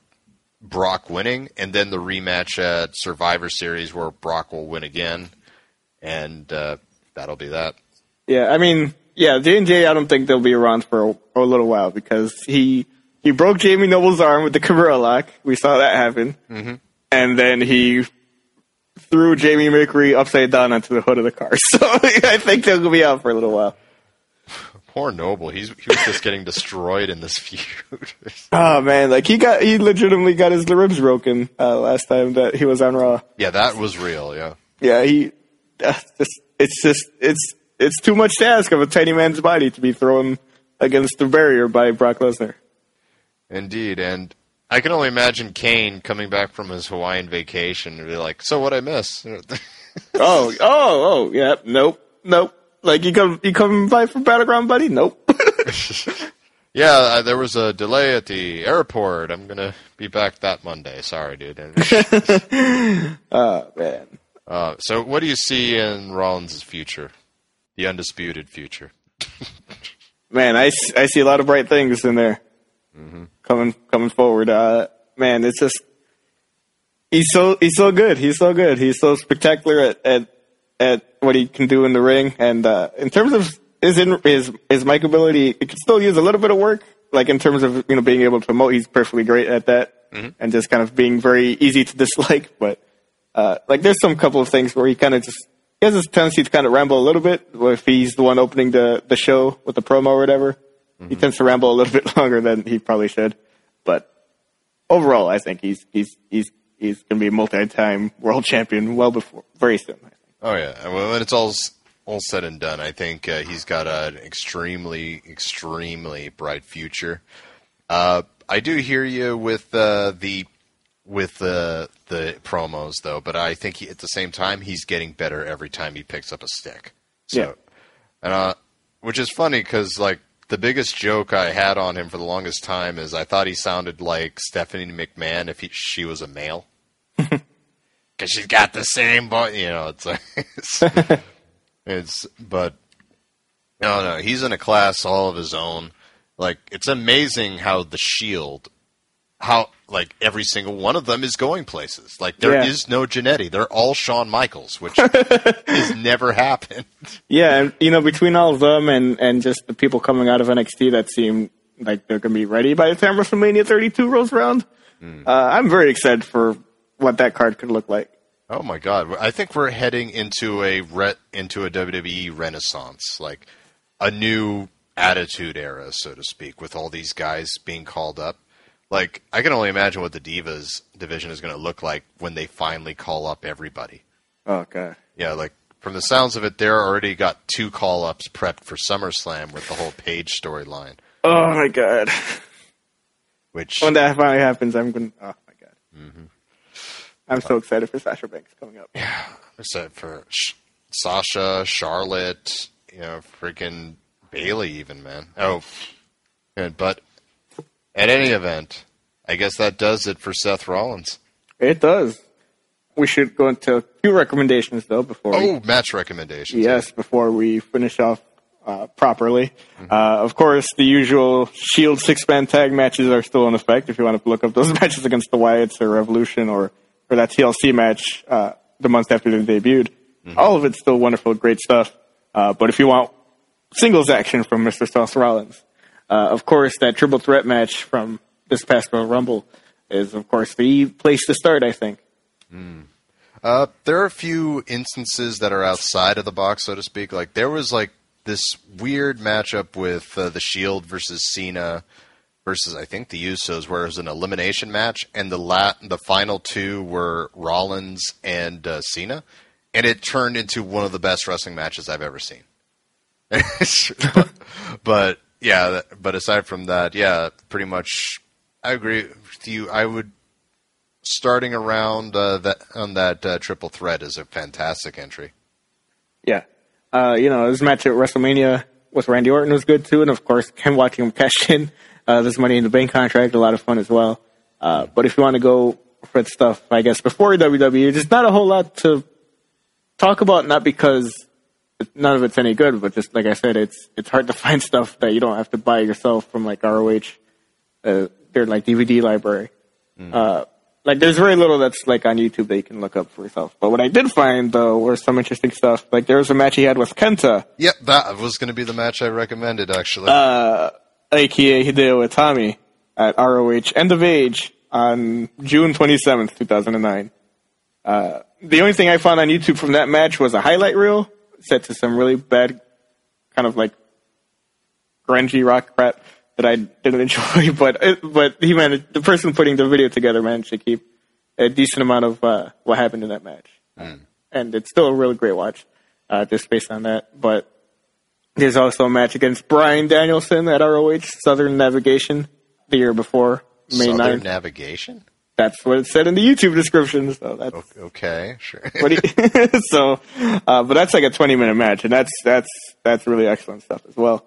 Brock winning, and then the rematch at Survivor Series where Brock will win again, and uh, that'll be that. Yeah, I mean, yeah, J and J. I don't think they'll be around for a, for a little while because he he broke Jamie Noble's arm with the Cabra lock. We saw that happen, mm-hmm. and then he threw Jamie Mercury upside down onto the hood of the car. So I think they'll be out for a little while. Poor Noble, he's he was just getting destroyed in this feud. Oh man, like he got he legitimately got his ribs broken uh, last time that he was on Raw. yeah, that was real. Yeah. Yeah, he. Uh, just, it's just it's it's too much to ask of a tiny man's body to be thrown against the barrier by Brock Lesnar. Indeed, and I can only imagine Kane coming back from his Hawaiian vacation and be like, "So what I miss?" Oh, oh, oh, yeah, nope, nope. Like you come you come by for battleground, buddy? Nope. yeah, uh, there was a delay at the airport. I'm gonna be back that Monday. Sorry, dude. oh man. uh, so, what do you see in Rollins' future, the undisputed future? Man, I, I see a lot of bright things in there coming coming forward. Uh, man, it's just he's so he's so good. He's so good. He's so spectacular at at, at what he can do in the ring. And uh, in terms of his in, his his mic ability, it could still use a little bit of work. Like in terms of you know being able to promote, he's perfectly great at that, and just kind of being very easy to dislike. But uh, like there's some couple of things where he kind of just he has this tendency to kind of ramble a little bit. If he's the one opening the the show with the promo or whatever, he tends to ramble a little bit longer than he probably should. But overall, I think he's he's he's he's going to be a multi-time world champion well before very soon. Oh yeah, and when it's all all said and done, I think uh, he's got an extremely, extremely bright future. Uh, I do hear you with uh, the with the the promos though, but I think he, at the same time he's getting better every time he picks up a stick. So, Yeah. and uh, which is funny because like the biggest joke I had on him for the longest time is I thought he sounded like Stephanie McMahon if he, she was a male. Because she's got the same but you know. It's like it's, it's but no, no, he's in a class all of his own. Like it's amazing how the Shield, how like every single one of them is going places. Like there is Yeah. no Jannetty; they're all Shawn Michaels, which has never happened. Yeah, and you know, between all of them and and just the people coming out of NXT that seem like they're going to be ready by the time WrestleMania 32 rolls around, uh, I'm very excited for what that card could look like. Oh my God! I think we're heading into a re- into a WWE renaissance, like a new attitude era, so to speak, with all these guys being called up. Like I can only imagine what the Divas division is going to look like when they finally call up everybody. Okay. Yeah, like from the sounds of it, they're already got two call ups prepped for SummerSlam with the whole Paige storyline, Oh my god. which When that finally happens, I'm going. to Oh my god. Mm-hmm. I'm so excited for Sasha Banks coming up. except for Sh- Sasha, Charlotte, you know, freaking Bayley, even man. Oh, good. But at any event, I guess that does it for Seth Rollins. It does. We should go into a few recommendations though before. we Oh, match recommendations. Yes, before we finish off uh, properly. Uh, of course, the usual Shield six man tag matches are still in effect. If you want to look up those matches against the Wyatts or Revolution or or that TLC match uh, the month after they debuted, all of it's still wonderful, great stuff. Uh, but if you want singles action from Mr. Seth Rollins, uh, of course, that triple threat match from this past Royal Rumble is, of course, the place to start. I think. Uh, there are a few instances that are outside of the box, so to speak. Like there was like this weird matchup with uh, the Shield versus Cena versus I think the Usos, where it was an elimination match, and the la- the final two were Rollins and uh, Cena, and it turned into one of the best wrestling matches I've ever seen. but, but yeah, but aside from that, yeah, pretty much, I agree with you. I would starting around uh, that on that uh, triple threat is a fantastic entry. Yeah. Uh, you know, his match at WrestleMania with Randy Orton was good too, and of course, him watching him cash in uh, this Money in the Bank contract, a lot of fun as well. Uh, but if you want to go for stuff, I guess before WWE, there's not a whole lot to talk about. Not because none of it's any good, but just like I said, it's it's hard to find stuff that you don't have to buy yourself from like ROH, uh, their like DVD library. Uh, like there's very little that's like on YouTube that you can look up for yourself. But what I did find though were some interesting stuff. Like there was a match he had with Kenta, Yep, that was going to be the match I recommended actually. Aka Hideo Itami, at ROH End of Age on June 27th, 2009. Uh, the only thing I found on YouTube from that match was a highlight reel set to some really bad, kind of like grungy rock crap that I didn't enjoy. But it, but he managed, the person putting the video together managed to keep a decent amount of uh, what happened in that match, and it's still a really great watch, uh, just based on that. But there's also a match against Bryan Danielson at ROH Southern Navigation the year before May Southern 9th. Navigation. That's what it said in the YouTube description. So that's Okay, sure. he, so, uh, but that's like a 20 minute match, and that's that's that's really excellent stuff as well.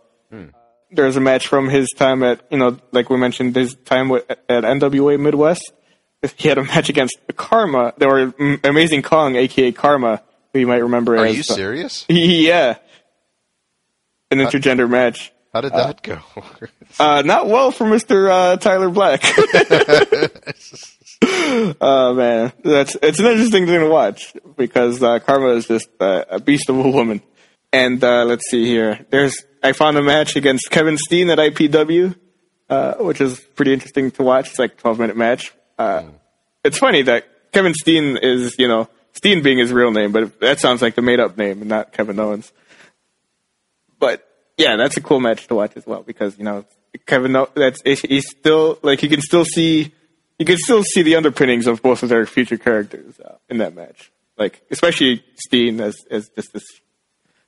There's a match from his time at you know, like we mentioned, his time with, at NWA Midwest. He had a match against Karma. There were mm, Amazing Kong, aka Karma, who you might remember Are as you serious? yeah, an intergender match. How did that go? Uh, not well for Mr. Uh, Tyler Black. oh man, that's it's an interesting thing to watch because uh, Karma is just uh, a beast of a woman. And uh, let's see here. There's I found a match against Kevin Steen at IPW, uh, which is pretty interesting to watch. It's like a 12 minute match. Uh, It's funny that Kevin Steen is you know Steen being his real name, but that sounds like the made up name and not Kevin Owens. But yeah, that's a cool match to watch as well because you know Kevin. That's he's still like you can still see you can still see the underpinnings of both of their future characters uh, in that match. Like especially Steen as as just this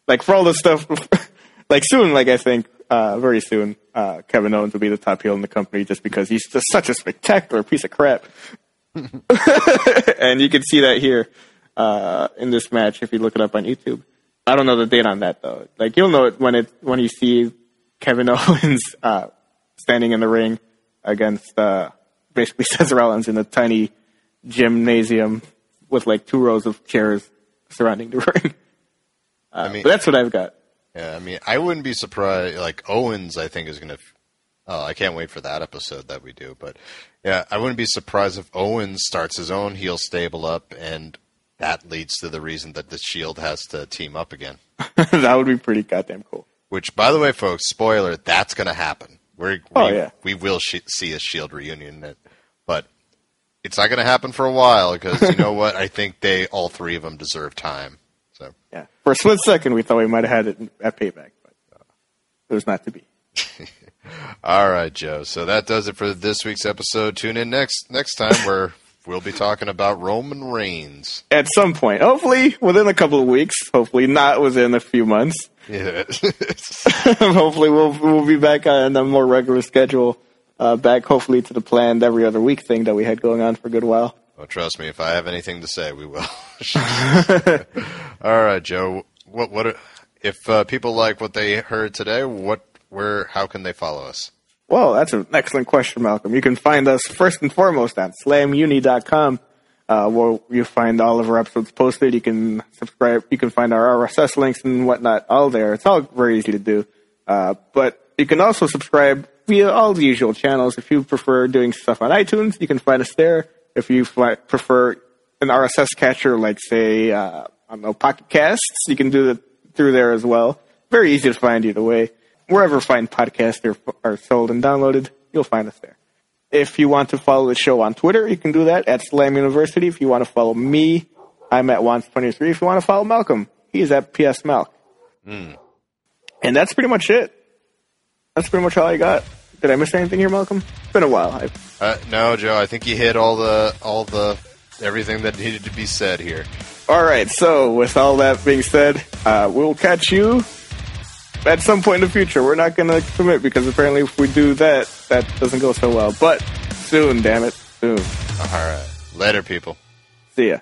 like for all the stuff. like soon, like I think uh, very soon uh, Kevin Owens will be the top heel in the company just because he's just such a spectacular piece of crap. and you can see that here uh, in this match if you look it up on YouTube. I don't know the date on that though. Like you'll know it when it when you see Kevin Owens uh, standing in the ring against uh, basically Seth Rollins in a tiny gymnasium with like two rows of chairs surrounding the ring. Uh, I mean- but that's what I've got. Yeah, I mean, I wouldn't be surprised. Like Owens, I think is going to. Oh, I can't wait for that episode that we do. But yeah, I wouldn't be surprised if Owens starts his own heel stable up, and that leads to the reason that the Shield has to team up again. that would be pretty goddamn cool. Which, by the way, folks, spoiler, that's going to happen. We're, we, Oh, yeah. we will sh- see a Shield reunion, but it's not going to happen for a while because you know what? I think they all three of them deserve time. So Yeah. For a split second, we thought we might have had it at payback, but uh, it was not to be. All right, Joe. So that does it for this week's episode. Tune in next next time where we'll be talking about Roman Reigns. At some point, hopefully within a couple of weeks, hopefully not within a few months. Yeah. hopefully we'll we'll be back on a more regular schedule. Uh, back hopefully to the planned every other week thing that we had going on for a good while. well, trust me, if I have anything to say, we will. All right, Joe. What what if uh, people like what they heard today? What where how can they follow us? Well, that's an excellent question, Malcolm. You can find us first and foremost at slamuni.com, uh, where you find all of our episodes posted. You can subscribe. You can find our RSS links and whatnot all there. It's all very easy to do. Uh, but you can also subscribe via all the usual channels. If you prefer doing stuff on iTunes, you can find us there. If you prefer an RSS catcher, like say, uh, I don't know, Pocket Casts, you can do it through there as well. Very easy to find either way. Wherever fine podcasts are, are sold and downloaded, you'll find us there. If you want to follow the show on Twitter, you can do that at Slam University. If you want to follow me, I'm at Wants23. If you want to follow Malcolm, he's at PS Malk. And that's pretty much it. That's pretty much all I got. Did I miss anything here, Malcolm? It's been a while. Uh, no, Joe. I think you hit all the all the everything that needed to be said here. all right. So, with all that being said, uh, we'll catch you at some point in the future. We're not going to commit because apparently, if we do that, that doesn't go so well. But soon, damn it, soon. All right, later, people. See ya.